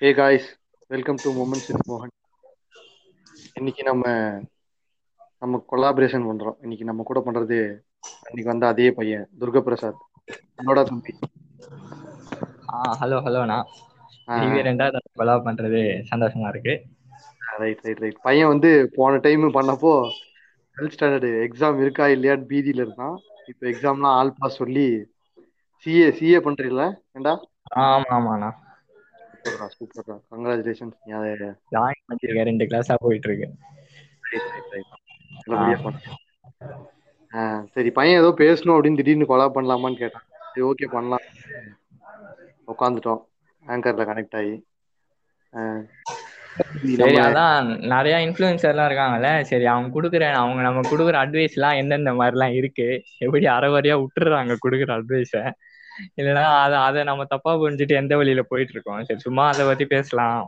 Hey guys welcome to moments with மோகன் இன்னைக்கு நம்ம நம்ம கொலாபரேஷன் பண்றோம். இன்னைக்கு நம்ம கூட பண்றது அன்னைக்கு வந்த அதே பையன் துர்கா பிரசாத் என்னோட தம்பி. ஆ ஹலோ ஹலோண்ணா ரெண்டாவது கொலாப் பண்றது சந்தோஷமா இருக்கு. ரைட் ரைட் ரைட் பையன் வந்து போன டைம் பண்ணப்போ டுவெல்த் ஸ்டாண்டர்டு எக்ஸாம் இருக்கா இல்லையான்னு பீதியில இருந்தான். இப்போ எக்ஸாம்லாம் ஆல் பாஸ் சொல்லி சிஏ சிஏ பண்றீங்கள ஏண்டா? ஆமா ஆமாண்ணா சூப்பர்டா சூப்பர்டா கங்க்ராச்சுலேஷன்ஸ் ஜாயின் பண்ணிருக்கேன் ரெண்டு கிளாஸா போயிட்டு இருக்கு சரி பையன் ஏதோ பேசணும் அப்படின்னு திடீர்னு கொலா பண்ணலாமான்னு கேட்டான். சரி ஓகே பண்ணலாம். உட்காந்துட்டோம் ஆங்கர்ல கனெக்ட் ஆகி. சரி அதான் நிறைய இன்ஃபுளுசர்லாம் இருக்காங்கல்ல. சரி அவங்க குடுக்குற அவங்க நம்ம குடுக்குற அட்வைஸ் எல்லாம் எந்தெந்த மாதிரிலாம் இருக்கு? எப்படி அறவரையா விட்டுறாங்க குடுக்குற அட்வைஸ இல்லைன்னா அதை அதை நம்ம தப்பா புரிஞ்சுட்டு எந்த வழியில போயிட்டு இருக்கோம் சரி சும்மா அதை பத்தி பேசலாம்.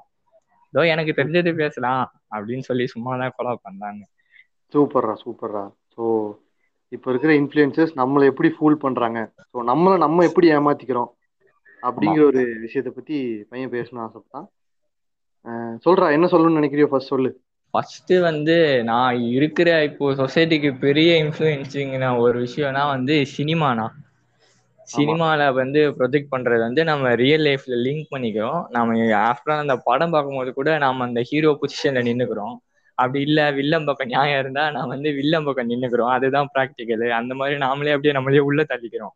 ஏதோ எனக்கு தெரிஞ்சது பேசலாம் அப்படின்னு சொல்லி சும்மா தான் கொலா பண்ணாங்க. சூப்பர்ரா சூப்பர்ரா. ஸோ இப்போ இருக்கிற இன்ஃப்ளூயன்சஸ் நம்மளை எப்படி ஃபூல் பண்றாங்க? ஸோ நம்மளை நம்ம எப்படி ஏமாத்திக்கிறோம்? அப்படிங்கிற ஒரு விஷயத்தை பத்தி பையன் பேசணும்னு ஆசைப்பட்டான். சொல்றா என்ன சொல்லணும்னு நினைக்கிறியோ ஃபர்ஸ்ட் சொல்லு. ஃபர்ஸ்ட் வந்து நான் இருக்கிற இப்போ சொசைட்டிக்கு பெரிய இன்ஃப்ளூயன்ஸிங்கிற ஒரு விஷயம்னா வந்து சினிமானா சினிமால வந்து ப்ரொஜெக்ட் பண்றது வந்து நம்ம ரியல் லைஃப்ல லிங்க் பண்ணிக்கிறோம். நம்ம ஆஃப்டர் அந்த படம் பார்க்கும்போது கூட நாம அந்த ஹீரோ பொசிஷன்ல நின்னுக்கிறோம். அப்படி இல்ல வில்லம் பக்கம் நியாயம் இருந்தா நான் வந்து வில்லம் பக்கம் நின்னுக்கிறோம். அதுதான் ப்ராக்டிக்கல் அந்த மாதிரி நாமளே அப்படியே நம்மளே உள்ள தள்ளிக்கிறோம்.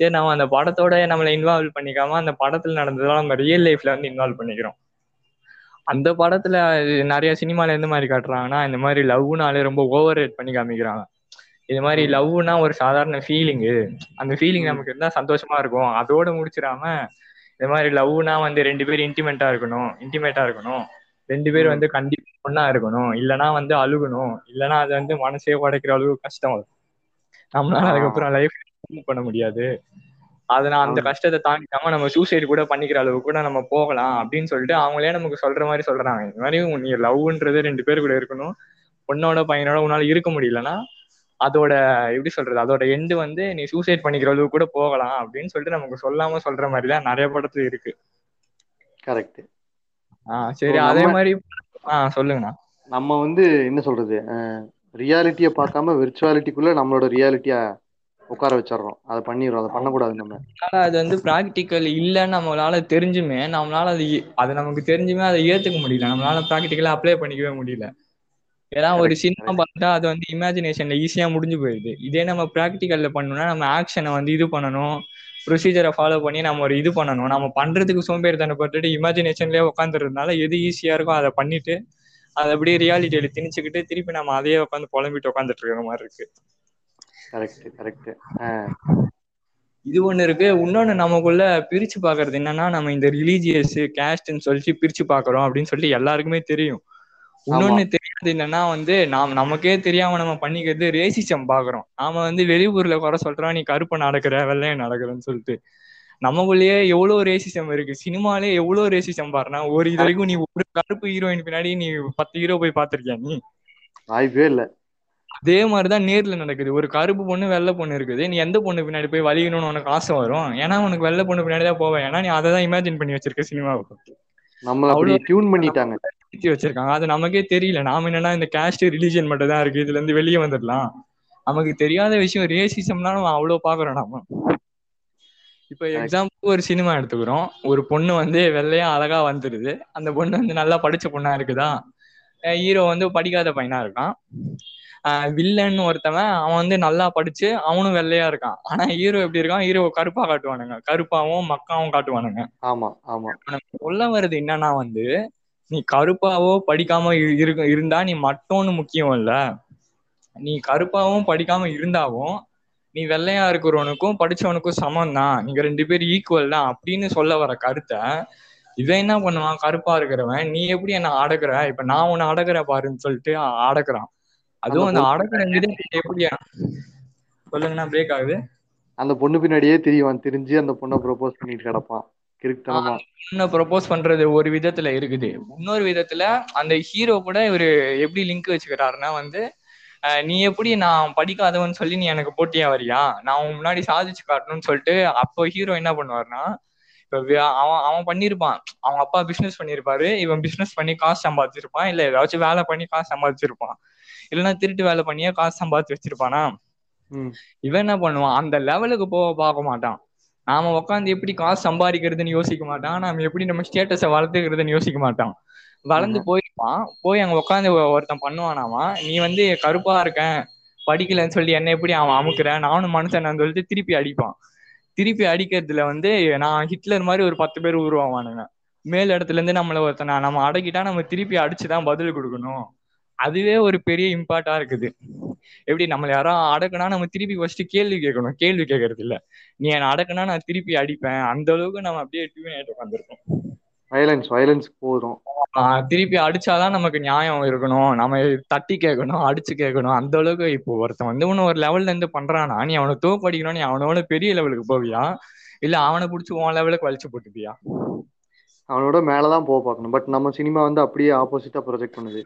சரி நம்ம அந்த படத்தோட நம்மளை இன்வால்வ் பண்ணிக்காம அந்த படத்துல நடந்ததெல்லாம் நம்ம ரியல் லைஃப்ல வந்து இன்வால்வ் பண்ணிக்கிறோம். அந்த படத்துல நிறைய சினிமால எந்த மாதிரி காட்டுறாங்கன்னா இந்த மாதிரி லவ்னாலே ரொம்ப ஓவர் ரேட் பண்ணி காமிக்கிறாங்க. இது மாதிரி. லவ்னா ஒரு சாதாரண ஃபீலிங்கு அந்த ஃபீலிங். நமக்கு இருந்தா சந்தோஷமா இருக்கும் அதோட முடிச்சிடாம இந்த மாதிரி லவ்னா வந்து ரெண்டு பேரும் இன்டிமேட்டா இருக்கணும் இன்டிமேட்டா இருக்கணும் ரெண்டு பேர் ம். வந்து கண்டிப்பா ஒண்ணா இருக்கணும் இல்லனா வந்து அழுகணும் இல்லனா அது வந்து மனசே உடைக்கிற அளவுக்கு கஷ்டம் வரும் நம்மளால. அதுக்கப்புறம் லைஃப் பண்ண முடியாது அதை நான் அந்த. கஷ்டத்தை தாண்டிக்காம நம்ம சூசைடு கூட பண்ணிக்கிற அளவுக்கு கூட நம்ம போகலாம் அப்படின்னு சொல்லிட்டு அவங்களே நமக்கு சொல்ற மாதிரி சொல்றாங்க இந்த மாதிரி நீ லவ்ன்றது ரெண்டு பேர் கூட இருக்கணும் பொண்ணோட பையனோட உன்னால இருக்க முடியலன்னா அதோட எப்படி சொல்றது அதோட எண்டு வந்து நீ சூசைட் பண்ணிக்கிற அளவுக்கு கூட போகலாம் அப்படின்னு சொல்லிட்டு நமக்கு சொல்லாம சொல்ற மாதிரி தான் நிறைய படத்துல இருக்கு. கரெக்ட் ஆஹ் சரி அதே மாதிரி ஆஹ் சொல்லுங்கண்ணா. நம்ம வந்து என்ன சொல்றது ரியாலிட்டியை பார்க்காம விர்ச்சுவாலிட்டிக்குள்ள நம்மளோட ரியாலிட்டியா உட்கார வச்சிடுறோம். அதை பண்ணிடுறோம் அதை பண்ணக்கூடாது நம்ம. அது வந்து ப்ராக்டிக்கல் இல்லைன்னு நம்மளால தெரிஞ்சுமே நம்மளால அது அது நமக்கு தெரிஞ்சுமே அதை ஏத்துக்க முடியல. நம்மளால ப்ராக்டிக்கலா அப்ளை பண்ணிக்கவே முடியல. ஏன்னா ஒரு சினிமா பார்த்தா அது வந்து இமேஜினேஷன்ல ஈஸியா முடிஞ்சு போயிடுது. இதே நம்ம ப்ராக்டிக்கல்ல பண்ணணும்னா நம்ம ஆக்ஷனை வந்து இது பண்ணணும். ப்ரொசீஜரை ஃபாலோ பண்ணி நம்ம ஒரு இது பண்ணணும். நம்ம பண்றதுக்கு சோம்பேறித்தனப்பட்டுட்டு இமேஜினேஷன்லயே உட்காந்துறதுனால எது ஈஸியா இருக்கோ அதை பண்ணிட்டு அதை அப்படியே ரியாலிட்டியில திணிச்சுக்கிட்டு திருப்பி நம்ம அதையே உட்காந்து புலம்பிட்டு உட்காந்துட்டு இருக்கிற மாதிரி இருக்கு. கரெக்ட் கரெக்ட் இது ஒண்ணு இருக்கு. இன்னொன்னு நமக்குள்ள பிரிச்சு பாக்குறது என்னன்னா நம்ம இந்த ரிலீஜியஸ் கேஸ்ட்னு சொல்லிட்டு பிரிச்சு பாக்குறோம் அப்படின்னு சொல்லிட்டு எல்லாருக்குமே தெரியும். இன்னொன்னு தெரியாது என்னன்னா வந்து நாம் நமக்கே தெரியாம நம்ம பண்ணிக்கிறது ரேசிசம் பாக்குறோம். நாம வந்து வெளியூர்ல குறை சொல்றோம் நீ கருப்பை நடக்கிற வெள்ளையன் நடக்கிறன்னு சொல்லிட்டு. நமக்குள்ளேயே எவ்வளவு ரேசிசம் இருக்கு? சினிமாலே எவ்வளவு ரேசிசம் பாருனா ஒரு இது வரைக்கும் நீ ஒரு கருப்பு ஹீரோயின் பின்னாடி நீ பத்து ஹீரோ போய் பாத்திருக்கியா நீ? வாய்ப்பே இல்ல. அதே மாதிரிதான் நேர்ல நடக்குது. ஒரு கருப்பு பொண்ணு வெள்ளை பொண்ணு இருக்குது. நீ எந்த பொண்ணு பின்னாடி போய் வலிக்கணும்னு உனக்கு ஆசை வரும்? ஏன்னா உனக்கு வெள்ளை பொண்ணு பின்னாடி தான் போவேன். ஏன்னா நீ அதை தான் இமேஜின் பண்ணி வச்சிருக்க சினிமாவுக்கு. நம்மள டியூன் பண்ணிட்டாங்க. பிரிச்சு வச்சிருக்காங்க. அது நமக்கே தெரியல. நாம என்னன்னா இந்த கேஸ்ட் ரிலீஜன் மட்டும் தான் இருக்கு. இதுல இருந்து வெளியே வந்துடலாம் நமக்கு தெரியாத விஷயம் ரேசிசம்னா நம்ம அவ்வளவு பாக்குறோம் நாம. இப்ப எக்ஸாம்பிள் ஒரு சினிமா எடுத்துக்கிறோம். ஒரு பொண்ணு வந்து வெள்ளையா அழகா வந்துருது. அந்த பொண்ணு வந்து நல்லா படிச்ச பொண்ணா இருக்குதா? ஹீரோ வந்து படிக்காத பையனா இருக்கான். வில்லன் ஒருத்தவன் அவன் வந்து நல்லா படிச்சு அவனும் வெள்ளையா இருக்கான். ஆனா ஹீரோ எப்படி இருக்கான்? ஹீரோ கருப்பா காட்டுவானுங்க. கருப்பாவும் மக்காவும் காட்டுவானுங்க. ஆமா ஆமா. நமக்கு சொல்ல வர்றது என்னன்னா வந்து நீ கருப்பாவோ படிக்காம இரு- இருக்க இருந்தா நீ மட்டோன்னு முக்கியம் இல்ல. நீ கருப்பாவும் படிக்காம இருந்தாவும் நீ வெள்ளையா இருக்கிறவனுக்கும் படிச்சவனுக்கும் சமம் தான் நீங்க ரெண்டு பேரும் ஈக்குவல் தான் அப்படின்னு சொல்ல வர கருத்தை இவன் என்ன பண்ணுவான்? கருப்பா இருக்கிறவன் நீ எப்படி என்ன அடக்குற? இப்ப நான் உன்னை அடக்குற பாருன்னு சொல்லிட்டு அடக்குறான். அதுவும் அந்த பொண்ணு அடக்குற விதம் எப்படி சொல்லுங்கண்ணா பிரேக் ஆகுது. அந்த பொண்ணு பின்னாடியே திரிவான். திரிஞ்சு அந்த பொண்ணை ப்ரொபோஸ் பண்ணிட்டு கிடப்பான். பொண்ணை ப்ரொபோஸ் பண்றது ஒரு விதத்துல இருக்குது. இன்னொரு விதத்துல அந்த ஹீரோ கூட இவரு எப்படி லிங்க் வச்சுக்கிறாருன்னா வந்து நீ எப்படி நான் படிக்காதவன் சொல்லி நீ எனக்கு போட்டியா வரியா? நான் உன் முன்னாடி சாதிச்சு காட்டணும்னு சொல்லிட்டு அப்போ ஹீரோ என்ன பண்ணுவாருன்னா இப்ப அவன் அவன் பண்ணிருப்பான். அவங்க அப்பா பிசினஸ் பண்ணிருப்பாரு. இவன் பிசினஸ் பண்ணி காசு சம்பாதிச்சிருப்பான். இல்ல ஏதாச்சும் வேலை பண்ணி காசு சம்பாதிச்சிருப்பான். இல்லைன்னா திருட்டு வேலை பண்ணியே காசு சம்பாதிச்சு வச்சிருப்பானா? இவன் என்ன பண்ணுவான்? அந்த லெவலுக்கு போக பார்க்க மாட்டான். நாம உட்காந்து எப்படி காசு சம்பாதிக்கிறதுன்னு யோசிக்க மாட்டான். நாம எப்படி நம்ம ஸ்டேட்டஸை வளர்த்துக்கிறதுன்னு யோசிக்க மாட்டான். வளர்ந்து போயிருப்பான். போய் அங்க உட்காந்து ஒருத்தன் பண்ணுவானாமா நீ வந்து கருப்பா இருக்கேன் படிக்கலன்னு சொல்லி என்ன எப்படி அவன் அமுக்குறேன் நானும் மனுஷன் சொல்லிட்டு திருப்பி அடிப்பான். திருப்பி அடிக்கிறதுல வந்து நான் ஹிட்லர் மாதிரி ஒரு பத்து பேர் உருவாவானுங்க. மேல் இடத்துல இருந்து நம்மள ஒருத்தனை நம்ம அடக்கிட்டா நம்ம திருப்பி அடிச்சுதான் பதில் கொடுக்கணும். அதுவே ஒரு பெரிய இம்பார்ட்டா இருக்குது. எப்படி நம்மள யாரோ அடக்குனா நம்ம திருப்பி ஃபர்ஸ்ட் கேள்வி கேட்கணும். கேள்வி கேட்கறது இல்ல நீ என்ன அடக்குனா நான் திருப்பி அடிப்பேன். அந்த அளவுக்கு நம்ம அப்படியே டியூன் ஆயிட்டு உட்காந்துருக்கோம் வயலன்ஸ் வயலன்ஸ் போதும். திருப்பி அடிச்சாதான் நமக்கு நியாயம் இருக்கணும். நம்ம தட்டி கேட்கணும் அடிச்சு கேட்கணும். அந்த அளவுக்கு இப்போ ஒருத்தன் வந்து உன்ன ஒரு லெவல்ல இருந்து பண்றானா நீ அவனை தோப்படிக்கணும் நீ அவனோட பெரிய லெவலுக்கு போவியா? இல்ல அவனை புடிச்சு உன் லெவலுக்கு வலிச்சு போட்டுப்பியா? அவனோட மேலதான் போக பார்க்கணும். பட் நம்ம சினிமா வந்து அப்படியே ஆப்போசிட்டா ப்ரொஜெக்ட்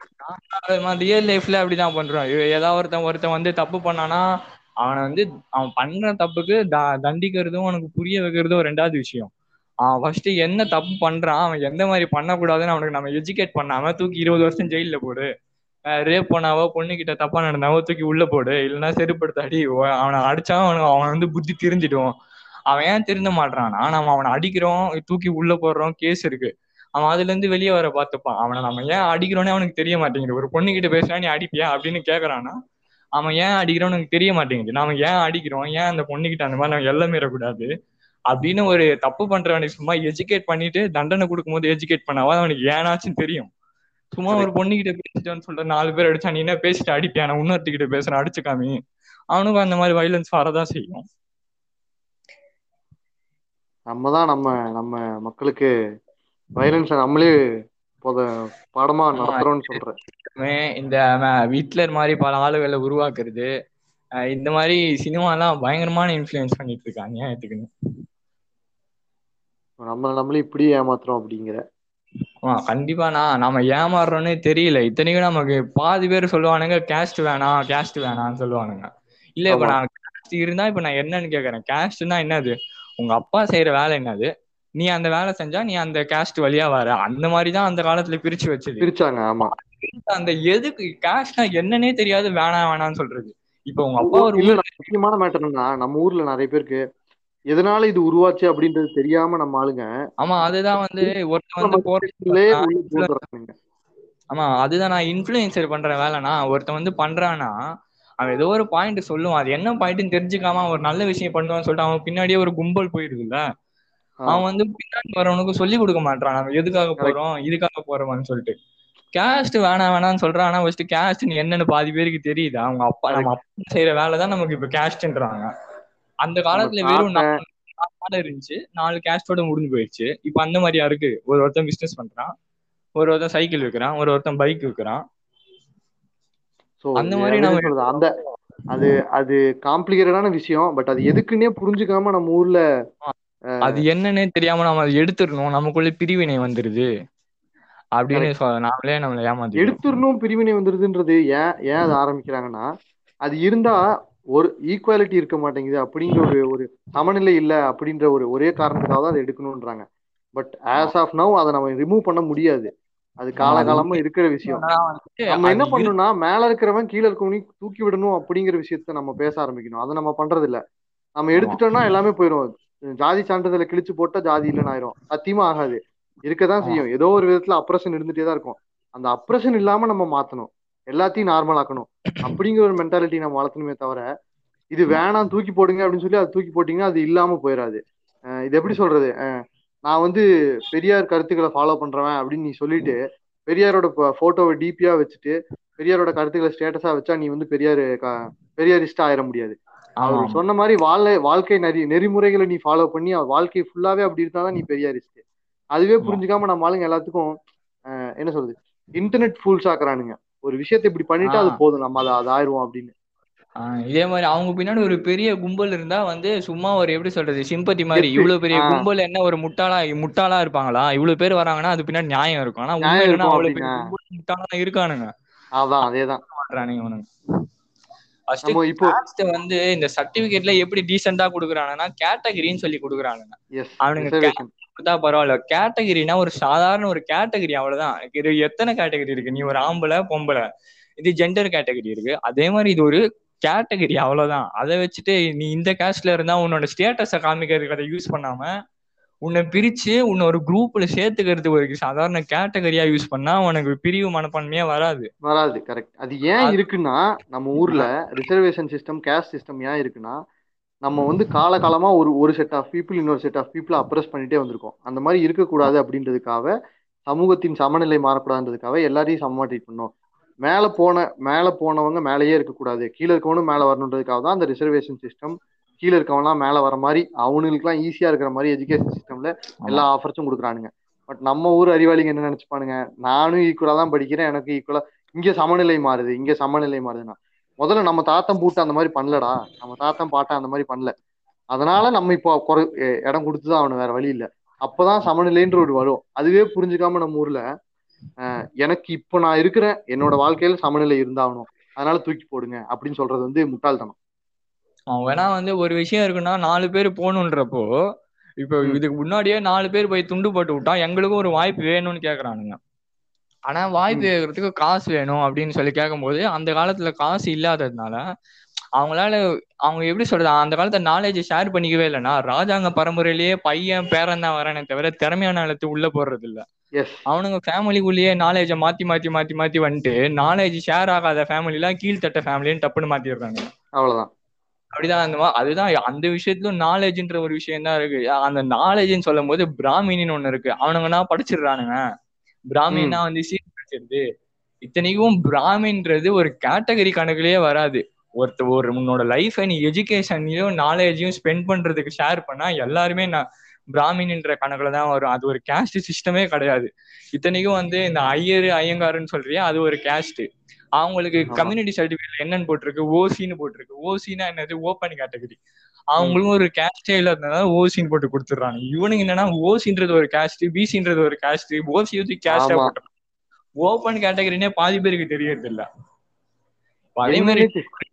பண்ணுது. ரியல் லைஃப்ல அப்படிதான் பண்றோம். ஏதாவது ஒருத்தன் ஒருத்தன் வந்து தப்பு பண்ணானா அவனை வந்து அவன் பண்ற தப்புக்கு த- தண்டிக்கிறதும் அவனுக்கு புரிய வைக்கிறதும் ரெண்டாவது விஷயம். அவன் ஃபர்ஸ்ட் என்ன தப்பு பண்றான் அவன் எந்த மாதிரி பண்ணக்கூடாதுன்னு அவனுக்கு நம்ம எஜுகேட் பண்ணாம தூக்கி இருபது வருஷம் ஜெயில போடு. ரேப் பண்ணாவோ பொண்ணு கிட்ட தப்பா நடந்தாவோ தூக்கி உள்ள போடு. இல்லைன்னா செருப்படுத்த அடி அவனை அடிச்சா அவனுக்கு அவன் வந்து புத்தி திரிஞ்சிடுவான் அவன் ஏன் திருந்த மாட்றான்னா நம்ம அவனை அடிக்கிறோம் தூக்கி உள்ள போடுறோம் கேஸ் இருக்கு. அவன் அதுல இருந்து வெளியே வர பார்த்துப்பான். அவனை நம்ம ஏன் அடிக்கிறோன்னே அவனுக்கு தெரிய மாட்டேங்குது. ஒரு பொண்ணு கிட்ட பேசினா நீ அடிப்பியா? அப்படின்னு கேக்குறான்னா அவன் ஏன் அடிக்கிறோன்னு எனக்கு தெரிய மாட்டேங்குது. நாம ஏன் அடிக்கிறோம்? ஏன் அந்த பொண்ணுகிட்ட அந்த மாதிரி நம்ம எல்லாம் மீறக்கூடாது? அப்படின்னு ஒரு தப்பு பண்றவனுக்கு சும்மா எஜுகேட் பண்ணிட்டு தண்டனை கொடுக்கும்போது எஜுகேட் பண்ணாவா அவனுக்கு ஏனாச்சும் தெரியும். சும்மா ஒரு பொண்ணுகிட்ட பேசிட்டோன்னு சொல்ற நாலு பேர் அடிச்சா நீ என்ன பேசிட்டு அடிப்பியா? நான் இன்னொருத்திக்கிட்ட பேசுறேன் அடிச்சுக்காமி அவனுக்கும் அந்த மாதிரி வைலன்ஸ் வரதான் செய்யும். நம்ம தான் நம்ம நம்ம மக்களுக்கு வயலன்ஸை நம்மளே பொத பாடமா நடத்துறோம்னு சொல்றேன் இந்த ஹிட்லர் மாதிரி பல ஆளுகளை உருவாக்குறது இந்த மாதிரி சினிமாலாம் பயங்கரமான இன்ஃப்ளூயன்ஸ் பண்ணிட்டு இருக்காங்க ஏத்துக்குன்னு நம்ம நம்மளே இப்படியே ஏமாத்துறோம் அப்படிங்கிற. ஆ கண்டிப்பா நான் நாம ஏமாறுறோன்னே தெரியல. இத்தனைக்கும் நமக்கு பாதி பேர் சொல்லுவானுங்க கேஸ்ட் வேணாம் கேஸ்ட் வேணாம்னு சொல்லுவானுங்க. இல்ல இப்ப. நான் இருந்தா இப்ப நான் என்னன்னு கேக்குறேன். கேஸ்ட்னா என்னது? உங்க அப்பா செய்யற வேலை என்னது? நீ அந்த வேலை செஞ்சா நீ அந்த கேஸ்ட் வழியா வர. அந்த மாதிரிதான் அந்த காலத்துல பிரிச்சு வச்சது. பிரிச்சாங்க ஆமா. அந்த எதுக்கு கேஸ்ட்னா என்னன்னே தெரியாது வேணாம் வேணாம்னு சொல்றது. இப்ப உங்க அப்பா ஒரு முக்கியமான மேட்டர் என்னன்னா நம்ம ஊர்ல நிறைய பேருக்கு எதனால இது உருவாச்சு அப்படின்றது தெரியாம நம்ம ஆளுங்க ஆமா அதுதான் வந்து ஒருத்தன் வந்து மத்தியிலே போற உள்ள பூந்துடுறாங்க ஆமா அதுதான் நான் இன்ஃப்ளூயன்சர் பண்ற வேலைனா ஒருத்தன் வந்து பண்றானா அவன் ஏதோ ஒரு பாயிண்ட் சொல்லுவான். அது என்ன பாயிண்ட்னு தெரிஞ்சுக்காம ஒரு நல்ல விஷயம் பண்ணுவான்னு சொல்லிட்டு அவன் பின்னாடியே ஒரு கும்பல் போயிருதுல்ல ஆ. அவன் வந்து பின்னாடி வரவனுக்கு சொல்லி கொடுக்க மாட்டான் நம்ம எதுக்காக போறோம்? இதுக்காக போறோம்னு சொல்லிட்டு. கேஸ்ட் வேணாம் வேணாம்னு சொல்றான். ஆனா ஃபர்ஸ்ட் கேஸ்ட் என்னன்னு பாதி பேருக்கு தெரியுது? அவங்க அப்பா நம்ம அப்பா செய்யற வேலை தான் நமக்கு இப்ப கேஸ்ட்ன்றாங்க அந்த காலத்துல வெறும் நாலு இருந்துச்சு. நாலு கேஸ்டோட முடிஞ்சு போயிடுச்சு. இப்ப அந்த மாதிரியா இருக்கு. ஒரு ஒருத்தன் பிசினஸ் பண்றான். ஒரு ஒருத்தன் சைக்கிள் விற்கிறான் ஒரு ஒருத்தன் பைக் விற்கிறான் சோ அந்த மாதிரி நம்ம அந்த அது அது காம்ப்ளிகேட்டடான விஷயம் பட் அது எதுக்குன்னே புரிஞ்சுக்காம நம்ம ஊர்ல அது என்னன்னே தெரியாம நம்ம அதை எடுத்துடணும். நமக்குள்ள பிரிவினை வந்துருது. அப்படின்னு நாமளே நம்மளை ஏமாத்தி எடுத்துடணும் பிரிவினை வந்துருதுன்றது ஏன் ஏன் அது ஆரம்பிக்கிறாங்கன்னா அது இருந்தா ஒரு ஈக்குவாலிட்டி இருக்க மாட்டேங்குது அப்படிங்கிற ஒரு ஒரு சமநிலை இல்ல அப்படின்ற ஒரு ஒரே காரணத்துக்காக தான் அதை எடுக்கணும்ன்றாங்க பட் ஆஸ் ஆஃப் நவ் அதை நம்ம ரிமூவ் பண்ண முடியாது. அது காலகாலமா இருக்கிற விஷயம். நம்ம என்ன பண்ணணும்னா மேல இருக்கிறவன் கீழே இருக்கவனையும் தூக்கி விடணும் அப்படிங்கிற விஷயத்த நம்ம பேச ஆரம்பிக்கணும். அதை நம்ம பண்றது இல்ல நம்ம எடுத்துட்டோம்னா எல்லாமே போயிடும் ஜாதி சான்றிதழை கிழிச்சு போட்டா ஜாதி இல்லைன்னு ஆயிரும். சத்தியமா ஆகாது. இருக்கதான் செய்யும். ஏதோ ஒரு விதத்துல அப்ரஷன் இருந்துட்டே தான் இருக்கும். அந்த அப்ரஷன் இல்லாம நம்ம மாத்தணும். எல்லாத்தையும் நார்மல் ஆக்கணும். அப்படிங்கிற ஒரு மென்டாலிட்டி நம்ம வளர்த்தணுமே தவிர இது வேணாம் தூக்கி போடுங்க அப்படின்னு சொல்லி அது தூக்கி போட்டீங்கன்னா அது இல்லாம போயிடாது அஹ் இது எப்படி சொல்றது? அஹ் நான் வந்து பெரியார் கருத்துக்களை ஃபாலோ பண்றவன் அப்படின்னு நீ சொல்லிட்டு பெரியாரோட போட்டோவை டிபியா வச்சுட்டு பெரியாரோட கருத்துக்களை ஸ்டேட்டஸா வச்சா நீ வந்து பெரியார் பெரியாரிஸ்டா ஆயிட முடியாது. அவர் சொன்ன மாதிரி வாழ வாழ்க்கை நெறி நெறிமுறைகளை நீ ஃபாலோ பண்ணி வாழ்க்கை ஃபுல்லாவே அப்படி இருந்தாதான் நீ பெரியாரிஸ்ட். அதுவே புரிஞ்சுக்காம நம்ம ஆளுங்க எல்லாத்துக்கும் என்ன சொல்றது இன்டர்நெட் ஃபூல்ஸ் ஆக்குறானுங்க. ஒரு விஷயத்தை இப்படி பண்ணிட்டா அது போதும் நம்ம அதை அது ஆயிடுவோம் அப்படின்னு. இதே மாதிரி அவங்க பின்னாடி ஒரு பெரிய கும்பல் இருந்தா வந்து சும்மா ஒரு எப்படி சொல்றது சிம்பத்தி மாதிரி. இவ்வளவு பெரிய கும்பல் என்ன ஒரு முட்டாளா முட்டாளா இருப்பாங்களா? இவ்வளவு பேர் வராங்கன்னா அது பின்னாடி நியாயம் இருக்கும். ஆனா உண்மை என்னன்னா அவ்வளவு பெரிய கும்பல் முட்டாளா இருக்கானுங்க. அதான் அதேதான். ஃபர்ஸ்ட் வந்து இந்த சர்டிபிகேட்ல எப்படி டீசெண்டா குடுக்குறானுங்கன்னா கேட்டகரின்னு சொல்லி குடுக்குறானுங்க. அவனுங்க பரவாயில்ல. கேட்டகரினா ஒரு சாதாரண ஒரு கேட்டகரி அவ்வளவுதான். இது எத்தனை கேட்டகரி இருக்கு? நீ ஒரு ஆம்பளை பொம்பளை. இது ஜெண்டர் கேட்டகரி இருக்கு. அதே மாதிரி இது ஒரு கேட்டகரி அவ்வளவுதான். அதை வச்சுட்டு நீ இந்த கேஸ்ட்ல இருந்தா உன்னோட ஸ்டேட்டஸை காமிக்கிறதுக்கு அதை யூஸ் பண்ணாம உன்னை பிரிச்சு உன்னை ஒரு குரூப்ல சேர்த்துக்கிறது ஒரு சாதாரண கேட்டகரியா யூஸ் பண்ணா உனக்கு பிரிவு மனப்பான்மையே வராது. வராது கரெக்ட் அது ஏன் இருக்குன்னா நம்ம ஊர்ல ரிசர்வேஷன் சிஸ்டம் கேஸ்ட் சிஸ்டம் ஏன் இருக்குன்னா நம்ம வந்து காலகாலமா ஒரு ஒரு செட் ஆஃப் பீப்புள் இன்னொரு செட் ஆஃப் பீப்புளை அப்ரஸ் பண்ணிட்டே வந்திருக்கோம். அந்த மாதிரி இருக்கக்கூடாது அப்படின்றதுக்காக சமூகத்தின் சமநிலை மாறக்கூடாதுன்றதுக்காக எல்லாரையும் சமமா ட்ரீட் பண்ணோம். மேல போன மேல போனவங்க மேலேயே இருக்கக்கூடாது. கீழே இருக்கவனும் மேல வரணுன்றதுக்காக தான் அந்த ரிசர்வேஷன் சிஸ்டம் கீழே இருக்கவன்லாம் மேல வர மாதிரி அவனுங்களுக்குலாம் ஈஸியா இருக்கிற மாதிரி எஜுகேஷன் சிஸ்டம்ல எல்லா ஆஃபர்ஸும் கொடுக்குறானுங்க. பட் நம்ம ஊர் அறிவாளிங்க என்ன நினைச்சுப்பானுங்க? நானும் ஈக்குவலா தான் படிக்கிறேன் எனக்கு ஈக்குவலா இங்க சமநிலை மாறுது இங்க சமநிலை மாறுதுன்னா. முதல்ல நம்ம தாத்தம் பூட்டு அந்த மாதிரி பண்ணலடா. நம்ம தாத்தம் பாட்டன் அந்த மாதிரி பண்ணல. அதனால நம்ம இப்போ குறை இடம் கொடுத்துதான் அவனு வேற வழி இல்ல. அப்பதான் சமநிலைன்ற ஒரு வரும். அதுவே புரிஞ்சுக்காம நம்ம ஊர்ல எனக்கு இப்போ நான் இருக்கிறேன் என்னோட வாழ்க்கையில சமநிலை இருந்தாகணும். அதனால தூக்கி போடுங்க அப்படின்னு சொல்றது வந்து முட்டாள்தனம். அவன் வேணா வந்து ஒரு விஷயம் இருக்குன்னா நாலு பேர் போகணுன்றப்போ இப்போ. இதுக்கு முன்னாடியே நாலு பேர் போய் துண்டு போட்டு விட்டா எங்களுக்கும் ஒரு வாய்ப்பு வேணும்னு கேக்குறானுங்க. ஆனா வாய்ப்பு. கேட்கறதுக்கு காசு வேணும் அப்படின்னு சொல்லி கேட்கும்போது அந்த காலத்துல காசு இல்லாததுனால அவங்களால அவங்க எப்படி சொல்றது அந்த காலத்துல நாலேஜ் ஷேர் பண்ணிக்கவே இல்லைன்னா ராஜாங்க பரம்பரையிலேயே பையன் பேரன் தான் வரானே தவிர திறமையான ஆளத்து உள்ள போடுறது இல்ல அவனுங்க ஃபேமிலிக்குள்ளேயே நாலேஜை மாத்தி மாத்தி மாத்தி மாத்தி வந்துட்டு நாலேஜ் ஷேர் ஆகாத ஃபேமிலிலாம் கீழ்த்தட்ட ஃபேமிலின்னு டப்புன்னு மாத்திடுறாங்க. அவ்வளவுதான். அப்படிதான் அந்த அதுதான் அந்த விஷயத்துல நாலேஜ்ன்ற ஒரு விஷயம் தான் இருக்கு அந்த நாலேஜ்னு சொல்லும் போது பிராமின்னு ஒண்ணு இருக்கு. அவனுங்கன்னா படிச்சிடுறானுங்க. பிராமின்னா வந்து சீட் படிச்சிருது. இத்தனைக்கும் பிராமின்றது ஒரு கேட்டகரி கணக்குலயே வராது. ஒருத்த ஒரு உன்னோட லைஃபை நீ எஜுகேஷன்லயும் நாலேஜையும் ஸ்பெண்ட் பண்றதுக்கு ஷேர் பண்ணா எல்லாருமே நான் பிராமின்ன்ற கணக்குல தான் வரும். அது ஒரு கேஸ்ட் சிஸ்டமே கிடையாது. இத்தனைக்கும் வந்து இந்த ஐயர் ஐயங்காருன்னு சொல்றியா அது ஒரு கேஸ்ட் அவங்களுக்கு. கம்யூனிட்டி சர்டிபிகேட் என்னன்னு போட்டிருக்கு ஓசின்னு போட்டிருக்கு. ஓசினா என்னது? ஓப்பன் கேட்டகரி அவங்களும் ஒரு கேஸ்டே இல்லாதனால ஓசின்னு போட்டு கொடுத்துட்றாங்க. இவனுங்க என்னன்னா ஓசின்றது ஒரு கேஸ்ட் பிசின்றது ஒரு கேஸ்ட் ஓசி கேஸ்டா ஆமா. போட்டு ஓப்பன் கேட்டகரினே பாதி பேருக்கு தெரியறது இல்ல அதே மாதிரி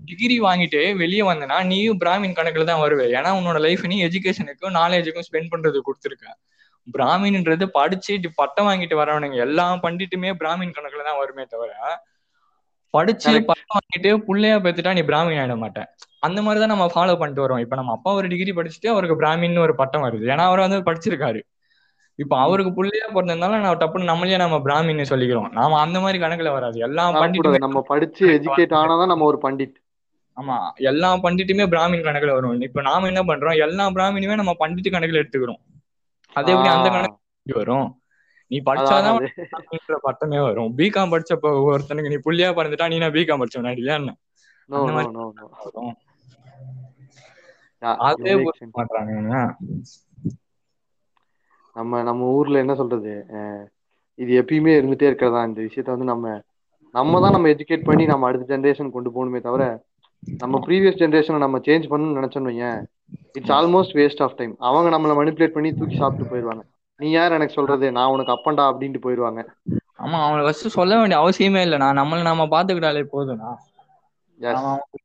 டிகிரி வாங்கிட்டு வெளியே வந்தனா நீயும் பிராமின் கணக்குல தான் வருவே. ஏன்னா உன்னோட லைஃப் நீ எஜுகேஷனுக்கும் நாலேஜுக்கும் ஸ்பெண்ட் பண்றது கொடுத்துருக்க. பிராமின்ன்றது படிச்சு பட்டம் வாங்கிட்டு வரவனுங்க எல்லாம் பண்டிட்டுமே பிராமின் கணக்குல தான் வருமே தவிர படிச்சு. பட்டம் வாங்கிட்டு புள்ளையா பெத்துட்டா நீ பிராமின் ஆயிட மாட்டேன் அந்த மாதிரி தான் நம்ம ஃபாலோ பண்ணிட்டு வரோம் இப்ப நம்ம அப்பா ஒரு டிகிரி படிச்சுட்டு அவருக்கு பிராமின்னு ஒரு பட்டம் வருது. ஏன்னா அவர் வந்து படிச்சிருக்காரு. இப்ப அவருக்கு புள்ளையா பிறந்ததுனால நான் டப்புன்னு நம்மளே நம்ம பிராமின்னு சொல்லிக்கிறோம். நாம அந்த மாதிரி கணக்குல வராது. எல்லாம் பண்டிட்டுமே நம்ம படிச்சு எஜுகேட் ஆனாதான் நம்ம ஒரு பண்டிட். ஆமா. எல்லா பண்டிட்டுமே பிராமின் கணக்குல வரும். இப்ப நாம என்ன பண்றோம்? எல்லா பிராமினுமே நம்ம பண்டிட்டு கணக்குல எடுத்துக்கிறோம். அது எப்படி அந்த கணக்கு வரும்? நீ படிச்சாதான் பட்டமே வரும். பிகாம் படிச்சப்ப ஒருத்தனுக்கு நீ புள்ளியா பிறந்துட்டா நீ பிகாம் படிச்சவனா? இல்லையா என்ன? மாதிரி அதே யூ மேக் புரிஞ்சுக்க சென்ஸ் மாட்டானுங்க நம்ம நம்ம ஊர்ல என்ன சொல்றது? அஹ் இது எப்பயுமே இருந்துட்டே இருக்கிறதா? இந்த விஷயத்த வந்து நம்ம நம்ம தான் நம்ம எஜுகேட் பண்ணி நம்ம அடுத்த ஜென்ரேஷன் கொண்டு போகணுமே தவிர நம்ம ப்ரீவியஸ் ஜென்ரேஷனை நம்ம சேஞ்ச் பண்ணணும்னு நினைச்சோன்னு வையேன் it's almost waste of time அவங்க நம்மளை மனிப்புலேட் பண்ணி தூக்கி சாப்பிட்டு போயிடுவாங்க நீ யார் எனக்கு சொல்றது? நான் உனக்கு அப்பண்டா அப்படின்ட்டு போயிடுவாங்க ஆமா அவனை ஃபர்ஸ்ட் சொல்ல வேண்டிய அவசியமே இல்லைண்ணா நம்மள நாம பாத்துக்கிட்டாலே போதும்ண்ணா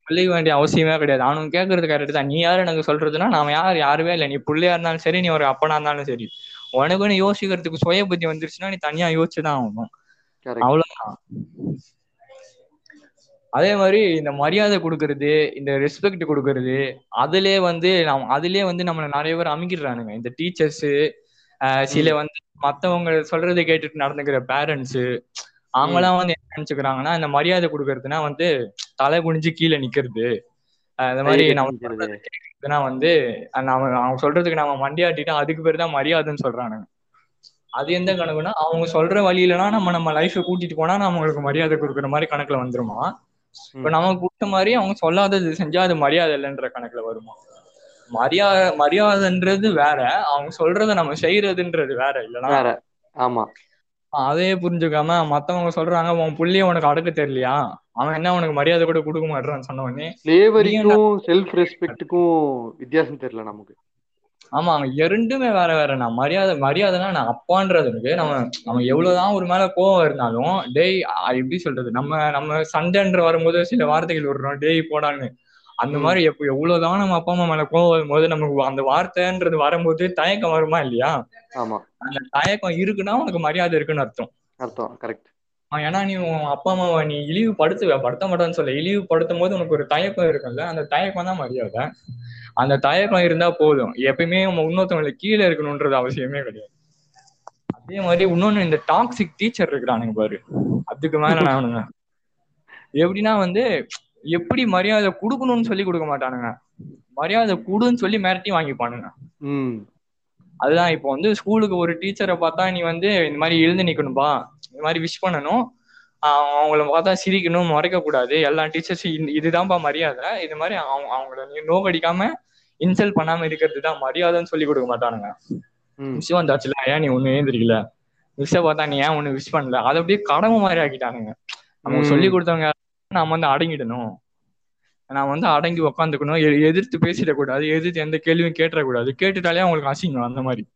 சொல்லிக்க வேண்டிய அவசியமே கிடையாது. அவனுக்கு கேட்கறது கரெக்ட் தான். நீ யாரு எனக்கு சொல்றதுன்னா நாம யார்? யாருமே இல்லை. நீ புள்ளையா இருந்தாலும் சரி நீ ஒரு அப்பனா இருந்தாலும் சரி. உனக்குன்னு யோசிக்கிறதுக்கு சுய புத்தி வந்துருச்சுன்னா நீ தனியா யோசிச்சுதான் ஆகணும். அவ்வளவுதான். அதே மாதிரி இந்த மரியாதை கொடுக்கறது இந்த ரெஸ்பெக்ட் கொடுக்கறது அதுலயே வந்து நம்ம அதுலயே வந்து நம்மள நிறைய பேர் அமைக்கிடுறானுங்க. இந்த டீச்சர்ஸ் சில வந்து மத்தவங்க சொல்றதை கேட்டுட்டு நடந்துக்கிற பேரண்ட்ஸ் அவங்களாம் வந்து என்ன நினைச்சுக்கிறாங்கன்னா இந்த மரியாதை கொடுக்கறதுனா வந்து தலை குனிஞ்சு கீழே நிக்கிறது. இந்த கையை மாதிரி நம்ம கேட்கறதுனா வந்து நம்ம அவங்க சொல்றதுக்கு நம்ம மண்டியாட்டிட்டா அதுக்கு பேர் தான் மரியாதைன்னு சொல்றானுங்க. அது எந்த கணக்குனா அவங்க சொல்ற வழியிலனா நம்ம நம்ம லைஃபை கூட்டிட்டு போனா நம்ம அவங்களுக்கு மரியாதை கொடுக்குற மாதிரி கணக்குல வந்துருமா? இப்ப நமக்கு கொடுத்த மாதிரி அவங்க சொல்லாதது செஞ்சா அது மரியாதை இல்லைன்ற கணக்குல வருமா? மரியாதை மரியாதைன்றது வேற அவங்க சொல்றத நம்ம செய்யறதுன்றது வேற இல்லனா வேற ஆமா. அதே புரிஞ்சுக்காம மத்தவங்க சொல்றாங்க உன் புள்ளிய உனக்கு அடக்க தெரியலையா? அவன் என்ன உனக்கு மரியாதை கூட கொடுக்க மாட்டான்னு சொன்ன உடனே ஸ்லேவரிக்கும் செல்ஃப் ரெஸ்பெக்ட்டுக்கும் வித்தியாசம் தெரியல நமக்கு. ஆமா அவங்க ரெண்டுமே வேற வேறண்ணா மரியாதை மரியாதைனா நான் அப்பான்றதுக்கு நம்ம நம்ம எவ்வளவுதான் ஒரு மேல கோவம் இருந்தாலும் டேய் எப்படி சொல்றது? நம்ம நம்ம சண்டைன்ற வரும்போது சில வார்த்தைகள் விடுறோம். டேய் போடான்னு. அந்த. மாதிரி எப்ப எவ்வளவுதான் நம்ம அப்பா அம்மா மேல கோவம் வரும்போது நமக்கு அந்த வார்த்தைன்றது வரும்போது தயக்கம் வருமா இல்லையா? ஆமா. அந்த தயக்கம் இருக்குன்னா உனக்கு மரியாதை இருக்குன்னு அர்த்தம். அர்த்தம் கரெக்ட் ஏன்னா நீ உன் அப்பா அம்மாவை நீ இழிவு படுத்துவ படுத்த மாட்டான்னு சொல்ல இழிவு படுத்தும் போது உனக்கு ஒரு தயக்கம் இருக்குல்ல அந்த தயக்கம் தான் மரியாதை. அந்த தயக்கம் இருந்தா போதும். எப்பயுமே நம்ம இன்னொருத்தவங்களுக்கு கீழே இருக்கணும்ன்றது அவசியமே கிடையாது. அதே மாதிரி இன்னொன்னு இந்த டாக்ஸிக் டீச்சர் இருக்கிறானுங்க பாரு. அதுக்கு மேல நானுங்க எப்படின்னா வந்து எப்படி மரியாதை கொடுக்கணும்னு சொல்லி கொடுக்க மாட்டானுங்க. மரியாதை கொடுன்னு சொல்லி மிரட்டி வாங்கிப்பானுங்க. அதுதான் இப்போ வந்து ஸ்கூலுக்கு ஒரு டீச்சரை பார்த்தா நீ வந்து இந்த மாதிரி எழுந்து நிக்கணும்பா இந்த மாதிரி விஷ் பண்ணணும். அவங்கள பார்த்தா சிரிக்கணும் மறைக்க கூடாது. எல்லா டீச்சர்ஸும் இதுதான்ப்பா மரியாதை. இது மாதிரி அவங்க அவங்கள நீ நோகடிக்காம இன்சல்ட் பண்ணாம இருக்கிறது தான் மரியாதைன்னு சொல்லி கொடுக்க மாட்டானுங்க. ம். மிஸ் வந்தாச்சுல ஏன் நீ ஒண்ணு ஏந்திரிக்கல மிஸ்ஸை பார்த்தா நீ ஏன் ஒண்ணு விஷ் பண்ணல? அதை அப்படியே கடமை மாதிரி ஆக்கிட்டானுங்க. நமக்கு. சொல்லி கொடுத்தவங்க நாம வந்து அடங்கிடணும். நான் வந்து அடங்கி உக்காந்துக்கணும். எதிர்த்து பேசிடக்கூடாது. எதிர்த்து எந்த கேள்வியும் கேட்டுறக்கூடாது. கேட்டுட்டாலே அவங்களுக்கு அசிங்கம் அந்த மாதிரி.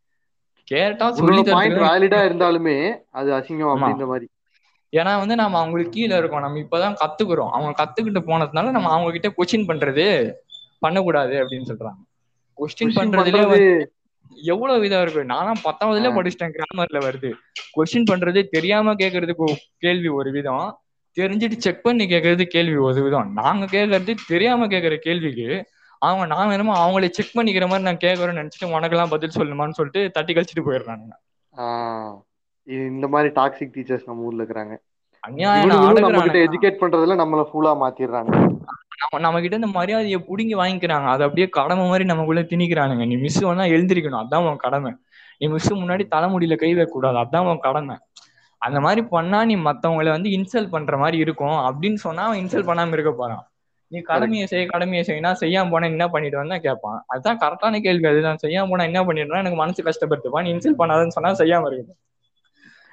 கேட்டா சொல்லி வேலிடா இருந்தாலுமே அது அசிங்கம். அப்படின்ற மாதிரி. ஏன்னா வந்து நம்ம அவங்களுக்கு கீழே இருக்கோம். நம்ம இப்பதான் கத்துக்கிறோம். அவங்க கத்துக்கிட்டு போனதுனால நம்ம அவங்க கிட்ட கொஸ்டின் பண்றது பண்ணக்கூடாது அப்படின்னு சொல்றாங்க. கொஸ்டின் Question பண்றதுலயே பண்றது எவ்வளவு விதம் இருக்கு? நானும் பத்தாவதுல. படிச்சிட்டேன். கிராமர்ல வருது. கொஸ்டின் பண்றது தெரியாம கேக்குறதுக்கு கேள்வி ஒரு விதம். தெரிஞ்சுட்டு செக் பண்ணி கேக்குறது கேள்வி விதம் நாங்க கேக்குறது தெரியாம கேக்குற கேள்விக்கு அவங்க நான் வேணுமோ அவங்களே செக் பண்ணிக்கிற மாதிரி நான் கேக்குறேன்னு நினைச்சிட்டு உனக்கெல்லாம் பதில் சொல்லணுமான்னு சொல்லிட்டு தட்டி கழிச்சிட்டு போயிடுறாங்க. இந்த மாதிரி டாக்ஸிக் டீச்சர்ஸ் நம்ம ஊர்ல இருக்கிறாங்க. எஜுகேட் பண்றதுல நம்மள ஃபுல்லா மாத்திடுறாங்க நம்ம நம்ம கிட்ட இந்த மரியாதையை புடுங்கி வாங்கிக்கிறாங்க. அதை அப்படியே கடமை மாதிரி நமக்குள்ள திணிக்கிறானுங்க. நீ மிஸ் வேணா எழுந்திருக்கணும். அதான் உன் கடமை. நீ மிஸ் முன்னாடி தலைமுடியில கை வைக்க கூடாது அதான் உன் கடமை. அந்த மாதிரி பண்ணா நீ மத்தவங்களை வந்து இன்சல்ட் பண்ற மாதிரி இருக்கும். அப்படின்னு சொன்னா அவன் இன்சல்ட் பண்ணாம இருக்க போறான். நீ கடமையை செய்ய கடமையை செய்யினா செய்யாம போனா என்ன பண்ணிட்டு வந்தா கேட்பான். அதுதான் கரெக்டான கேள்வி. அதுதான் செய்யாம போனா என்ன பண்ணிடுறா எனக்கு மனசு கஷ்டப்படுத்துப்பா நீ இன்சல்ட் பண்ணாதன்னு சொன்னா செய்யாம இருக்கு.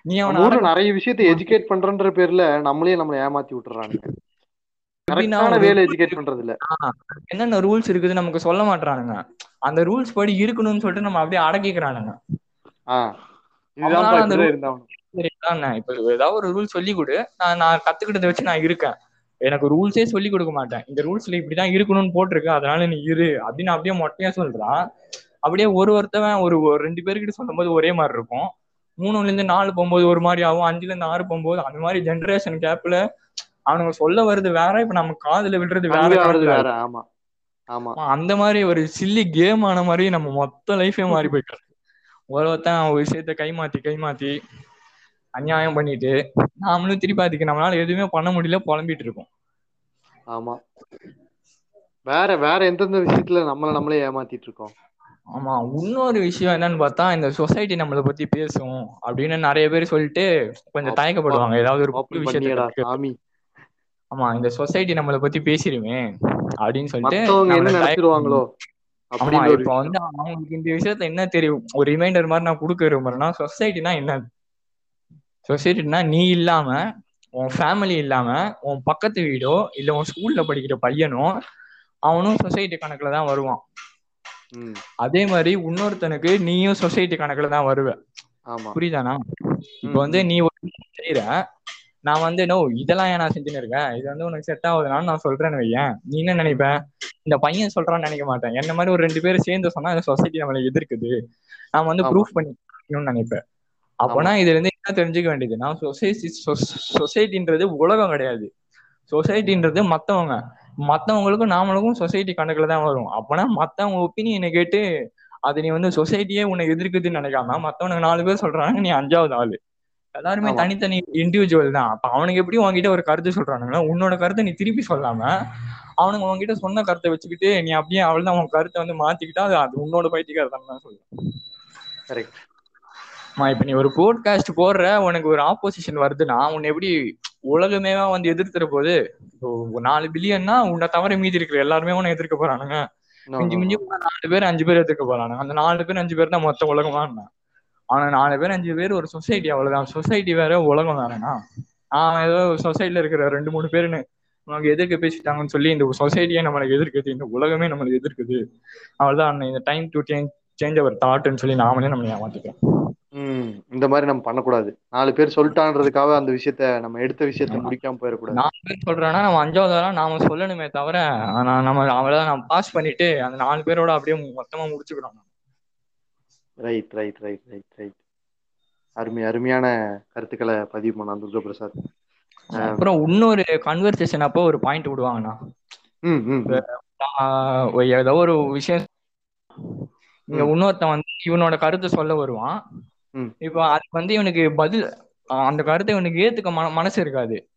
நீ அவனை நிறைய விஷயத்தை எஜுகேட் பண்றன்ற பேர்ல நம்மளே நம்மளை ஏமாத்தி விட்டுறானுங்க. என்னென்ன ரூல்ஸ் இருக்குது நமக்கு சொல்ல மாட்டானுங்க அந்த ரூல்ஸ் படி இருக்கணும்னு சொல்லிட்டு நம்ம அப்படியே அடக்கிக்கிறானுங்க. நான் இப்ப ஏதாவது ஒரு ரூல் சொல்லி கொடு. நான் நான் கத்துக்கிட்டதை வச்சு நான் இருக்கேன். எனக்கு ரூல்ஸே சொல்லி கொடுக்க மாட்டேன். இந்த ரூல்ஸ்ல இப்படிதான் இருக்கணும்னு போட்டிருக்கு. அதனால நீ இரு அப்படின்னு அப்படியே மொட்டையா சொல்றான். அப்படியே ஒரு ஒருத்தவன் ஒரு ரெண்டு பேர்கிட்ட சொல்லும்போது ஒரே மாதிரி இருக்கும். மூணுல இருந்து நாலு போகும்போது ஒரு மாதிரி ஆகும். அஞ்சுல இருந்து ஆறு போகும்போது அந்த மாதிரி ஜென்ரேஷன் கேப்ல அவனுங்க சொல்ல வருது வேற. இப்ப நம்ம காதுல விடுறது வேற வேற. ஆமா. ஆமா. அந்த மாதிரி ஒரு சில்லி கேம் ஆன மாதிரி நம்ம மொத்த லைஃபே மாறி போயிட்டு ஒருத்தன் ஒரு விஷயத்த கைமாத்தி கைமாத்தி அநியாயம் பண்ணிட்டு நாமளும் திருப்பி அதுக்கு நம்மளால எதுவுமே பண்ண முடியல புலம்பிட்டு இருக்கோம் ஆமா. வேற வேற எந்தெந்த விஷயத்துல நம்மள நம்மளே ஏமாத்திட்டு இருக்கோம் ஆமா. இன்னொரு விஷயம் என்னன்னு பார்த்தா இந்த சொசைட்டி நம்மளை பத்தி பேசும் அப்படின்னு நிறைய பேர் சொல்லிட்டு கொஞ்சம் தயக்கப்படுவாங்க. ஏதாவது ஒரு புது ஓப்பன் விஷயத்த ஆமா இந்த சொசைட்டி நம்மளை பத்தி பேசிடுமே அப்படின்னு சொல்லிட்டு என்ன நினைச்சிருவாங்களோ ஆமா இப்ப வந்து அவங்களுக்கு இந்த விஷயத்துல என்ன தெரியும்? ஒரு ரிமைண்டர் மாதிரி நான் கொடுக்க விரும்புறேன்னா சொசைட்டினா என்ன சொசைட்டினா நீ இல்லாம உன் ஃபேமிலி இல்லாம உன் பக்கத்து வீடோ இல்ல உன் ஸ்கூல்ல படிக்கிற பையனோ அவனும் சொசைட்டி கணக்குல தான் வருவான். அதே மாதிரி இன்னொருத்தனுக்கு நீயும் சொசைட்டி கணக்குல தான் வருவ. புரியுதானா இப்ப வந்து நீ செய்யற நான் வந்து நோ இதெல்லாம் ஏன் நான் செஞ்சுன்னு இருக்கேன் இது வந்து உனக்கு செட் ஆகுதுனான்னு நான் சொல்றேன்னு வையேன். நீ என்ன நினைப்ப? இந்த பையன் சொல்றான்னு நினைக்க மாட்டேன். என்ன மாதிரி ஒரு ரெண்டு பேரும் சேர்ந்து சொன்னா இந்த சொசைட்டி நம்மளை எதிர்க்குது. நான் வந்து. ப்ரூஃப் பண்ணிக்கணும்னு நினைப்பேன் அப்போனா இதுல இருந்து என்ன தெரிஞ்சுக்க வேண்டியது? நான் சொசைட்டி சொசைட்டின்றது உலகம் கிடையாது. சொசைட்டின்றது மத்தவங்க. மத்தவங்களுக்கும் நாமளுக்கும் சொசைட்டி கணக்குல தான் வரும். அப்பனா மத்தவங்க ஒப்பீனியனை கேட்டு அது நீ வந்து சொசைட்டியே உன்னை எதிர்க்குதுன்னு நினைக்காம மத்தவனுக்கு நாலு பேர் சொல்றாங்க நீ அஞ்சாவது ஆளு. எல்லாருமே. தனித்தனி இண்டிவிஜுவல் தான். அப்ப அவனுக்கு எப்படி உன்கிட்ட ஒரு கருத்து சொல்றானுங்கன்னா உன்னோட கருத்தை நீ திருப்பி சொல்லாம அவனுங்க உன்கிட்ட சொன்ன கருத்தை வச்சுக்கிட்டு நீ அப்படியே அவள் தான் உன் கருத்தை வந்து மாத்திக்கிட்டா அது அது உன்னோட பைத்தியக்காரத்தான் தான் சொல்லுவேன் கரெக்ட் இப்ப நீ ஒரு போட்காஸ்ட் போடுற உனக்கு ஒரு ஆப்போசிஷன் வருதுன்னா உன்னை எப்படி உலகமே வந்து எதிர்த்துற போது நாலு பில்லியன்னா உன்னை தவிர மீதி இருக்கிற எல்லாருமே உன்னை எதிர்க்க போறானுங்க. மிஞ்சி மிஞ்சி நாலு பேர் அஞ்சு பேர் எதிர்க்க போறானுங்க. அந்த நாலு பேர் அஞ்சு பேர் தான் மொத்த உலகமா ஆனா நாலு பேர் அஞ்சு பேர் ஒரு சொசைட்டி அவ்வளவுதான். சொசைட்டி வேற உலகம் வேறனா அவன் ஏதோ சொசைட்டில இருக்கிற ரெண்டு மூணு பேருன்னு நமக்கு எதிர்க்க பேசிட்டாங்கன்னு சொல்லி இந்த சொசைட்டியே நம்மளுக்கு எதிர்க்குது. இந்த உலகமே நம்மளுக்கு எதிர்க்குது. அவ்வளவுதான் இந்த time to change change our தாட்னு சொல்லி நாமளே நம்மளை ஏமாத்திக்கிறோம். ம் இந்த மாதிரி நம்ம பண்ணக்கூடாது. நாலு பேர் சொல்லிட்டான்றதுக்காக அந்த விஷயத்த நம்ம எடுத்த விஷயத்த. முடிக்காம போயிடக்கூடாது. நாலு பேர் சொல்றான்னா நம்ம அஞ்சாவது ஆளா நாம சொல்லணுமே தவிர ஆனா நம்ம அவ்வளவுதான் நம்ம பாஸ் பண்ணிட்டு அந்த நாலு பேரோட அப்படியே மொத்தமா முடிச்சுக்கிறோம். Right right right right right அருமை அருமையான கருத்துக்களை பதிவு பண்ணான் துர்கா பிரசாத் அப்புறம் இன்னொரு கன்வர்சேஷன் அப்போ ஒரு பாயிண்ட் விடுவாங்கண்ணா. ஏதோ ஒரு விஷயம். இங்க. இன்னொருத்தன் வந்து இவனோட கருத்தை சொல்ல வருவான். இப்போ அதுக்கு வந்து இவனுக்கு பதில் அந்த கருத்தை இவனுக்கு ஏத்துக்க மன மனசு இருக்காது.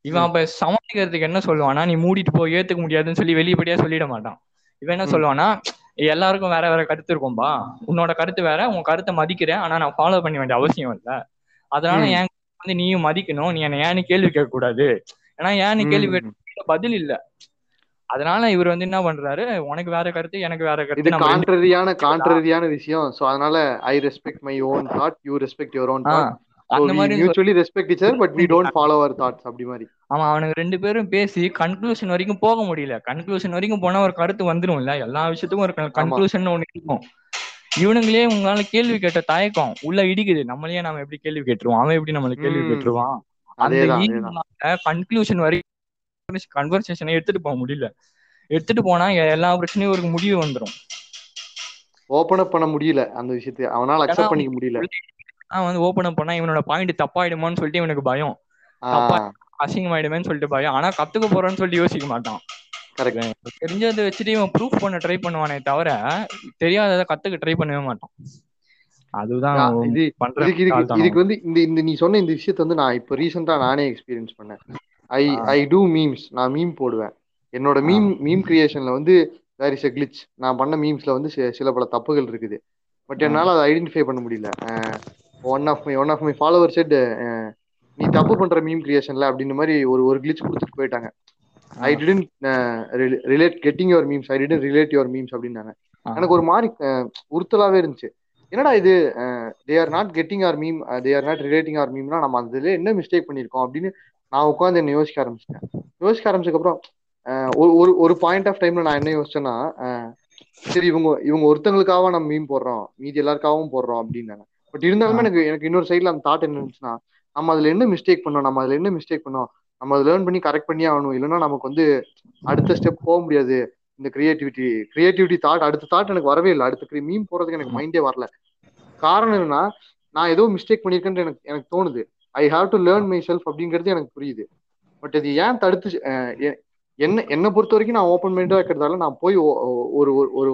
இவன். அப்ப சமாளிக்கிறதுக்கு என்ன சொல்லுவானா நீ மூடிட்டு போ ஏத்துக்க முடியாதுன்னு சொல்லி வெளிப்படையா சொல்லிட மாட்டான். இவன் என்ன. சொல்லுவானா எல்லாருக்கும் வேற வேற கருத்து இருக்கும்பா. உன்னோட கருத்து வேற உன் கருத்தை மதிக்கிறேன். ஆனா நான் ஃபாலோ பண்ண வேண்டிய அவசியம் இல்ல. அதனால. என் வந்து நீயும் மதிக்கணும். நீ என்ன ஏன்னு கேள்வி கேட்க கூடாது ஏன்னா ஏன்னு கேள்வி ம். கேட்ட பதில் இல்ல. அதனால இவர் வந்து என்ன பண்றாரு? உனக்கு வேற கருத்து எனக்கு வேற இது கருத்து ரெண்டு கான்ட்ரரியான கான்ட்ரரியான விஷயம். சோ அதனால I respect my own thought you respect your own thought அந்த மாதிரி mutually respect other but we don't follow our thoughts அப்படி மாதிரி. ஆமா அவனுக்கு ரெண்டு பேரும் பேசி கன்க்ளூஷன் வரைக்கும் போக முடியல. கன்க்ளூஷன் வரைக்கும் போனா ஒரு கருத்து வந்துரும் இல்ல எல்லா விஷயத்துக்கும் ஒரு கன்க்ளூஷன் ஒண்ணு இருக்கும். இவனுங்களே உங்களால கேள்வி கேட்ட தயக்கம் உள்ள இடிக்குது. நம்மளையே நாம எப்படி கேள்வி கேட்டுருவோம்? அவன் எப்படி நம்மள கேள்வி. கேட்டுருவான்? அந்த கன்க்ளூஷன் வரைக்கும் கன்வர்சேஷனை எடுத்துட்டு போக முடியல. எடுத்துட்டு போனா எல்லா பிரச்சனையும் ஒரு முடிவு வந்துரும். ஓபன் அப் பண்ண முடியல அந்த விஷயத்தை. அவனால அக்செப்ட் பண்ணிக்க முடியல. நான் வந்து ஓபன் அப் பண்ணா இவனோட பாயிண்ட் தப்பாயிடுமோன்னு சொல்லிட்டு இவனுக்கு பயம். தப்பா அசிங்கமாயிடுமேன்னு சொல்லிட்டு பயம். ஆனா கத்துக்க போறேன்னு சொல்லிட்டு யோசிக்க மாட்டான். கரெக்ட் தெரிஞ்சதை வச்சுட்டு இவன் ப்ரூஃப் பண்ண ட்ரை பண்ணுவானே தவிர தெரியாததை கத்துக்க ட்ரை பண்ணவே மாட்டான். அதுதான் இது இதுக்கு. இதுக்கு வந்து இந்த இந்த நீ சொன்ன இந்த விஷயத்த வந்து நான் இப்போ ரீசெண்டா நானே எக்ஸ்பீரியன்ஸ் பண்ணேன். ஐ. ஐ டூ மீம்ஸ் நான் மீம் போடுவேன். என்னோட மீம் மீம் கிரியேஷன்ல வந்து வேர் இஸ் எ கிளிச் நான் பண்ண மீம்ஸ்ல வந்து சில பல தப்புகள் இருக்குது. பட். என்னால அதை ஐடென்டிஃபை பண்ண முடியல. One of my one of my follower set நீ தப்பு பண்ற மீம் கிரியேஷன்ல அப்படின்ற மாதிரி ஒரு ஒரு கிளிச் கொடுத்துட்டு போயிட்டாங்க. I didn't relate getting your memes I didn't relate your memes அப்படின்னாங்க. எனக்கு ஒரு மாதிரி உறுத்தலாவே இருந்துச்சு. என்னடா இது? They are not getting our meme they are not relating our மீம்னா நம்ம அதுல என்ன மிஸ்டேக் பண்ணியிருக்கோம் அப்படின்னு நான் உட்காந்து என்ன யோசிக்க ஆரம்பிச்சிட்டேன். யோசிக்க ஆரம்பிச்சதுக்கப்புறம் ஒரு ஒரு பாயிண்ட் ஆஃப் டைம்ல நான் என்ன யோசிச்சேன்னா சரி இவங்க இவங்க ஒருத்தங்களுக்காக நம்ம மீம் போடுறோம். மீதி எல்லாருக்காகவும் போடுறோம் அப்படின்னாங்க. பட் இருந்தாலுமே எனக்கு எனக்கு இன்னொரு சைட்ல அந்த தாட் என்ன இருந்துச்சுன்னா நம்ம அதுல என்ன மிஸ்டேக் பண்ணோம்? நம்ம அதுல என்ன மிஸ்டேக் பண்ணோம்? நம்ம அதை லேர்ன் பண்ணி கரெக்ட் பண்ணி ஆகணும். இல்லைன்னா நமக்கு வந்து அடுத்த ஸ்டெப் போக முடியாது. இந்த கிரியேட்டிவிட்டி கிரியேட்டிவிட்டி தாட் அடுத்த தாட் எனக்கு வரவே இல்லை. அடுத்த மீம் போறதுக்கு எனக்கு மைண்டே வரல. காரணம் என்னன்னா நான் ஏதோ மிஸ்டேக் பண்ணியிருக்கேன்னு எனக்கு எனக்கு தோணுது. I have to learn myself அப்படிங்கிறது எனக்கு புரியுது. பட் இது ஏன் தடுத்து என்ன என்னை பொறுத்த வரைக்கும் நான் ஓப்பன் மைண்டா இருக்கிறதால நான் போய் ஒரு ஒரு ஒரு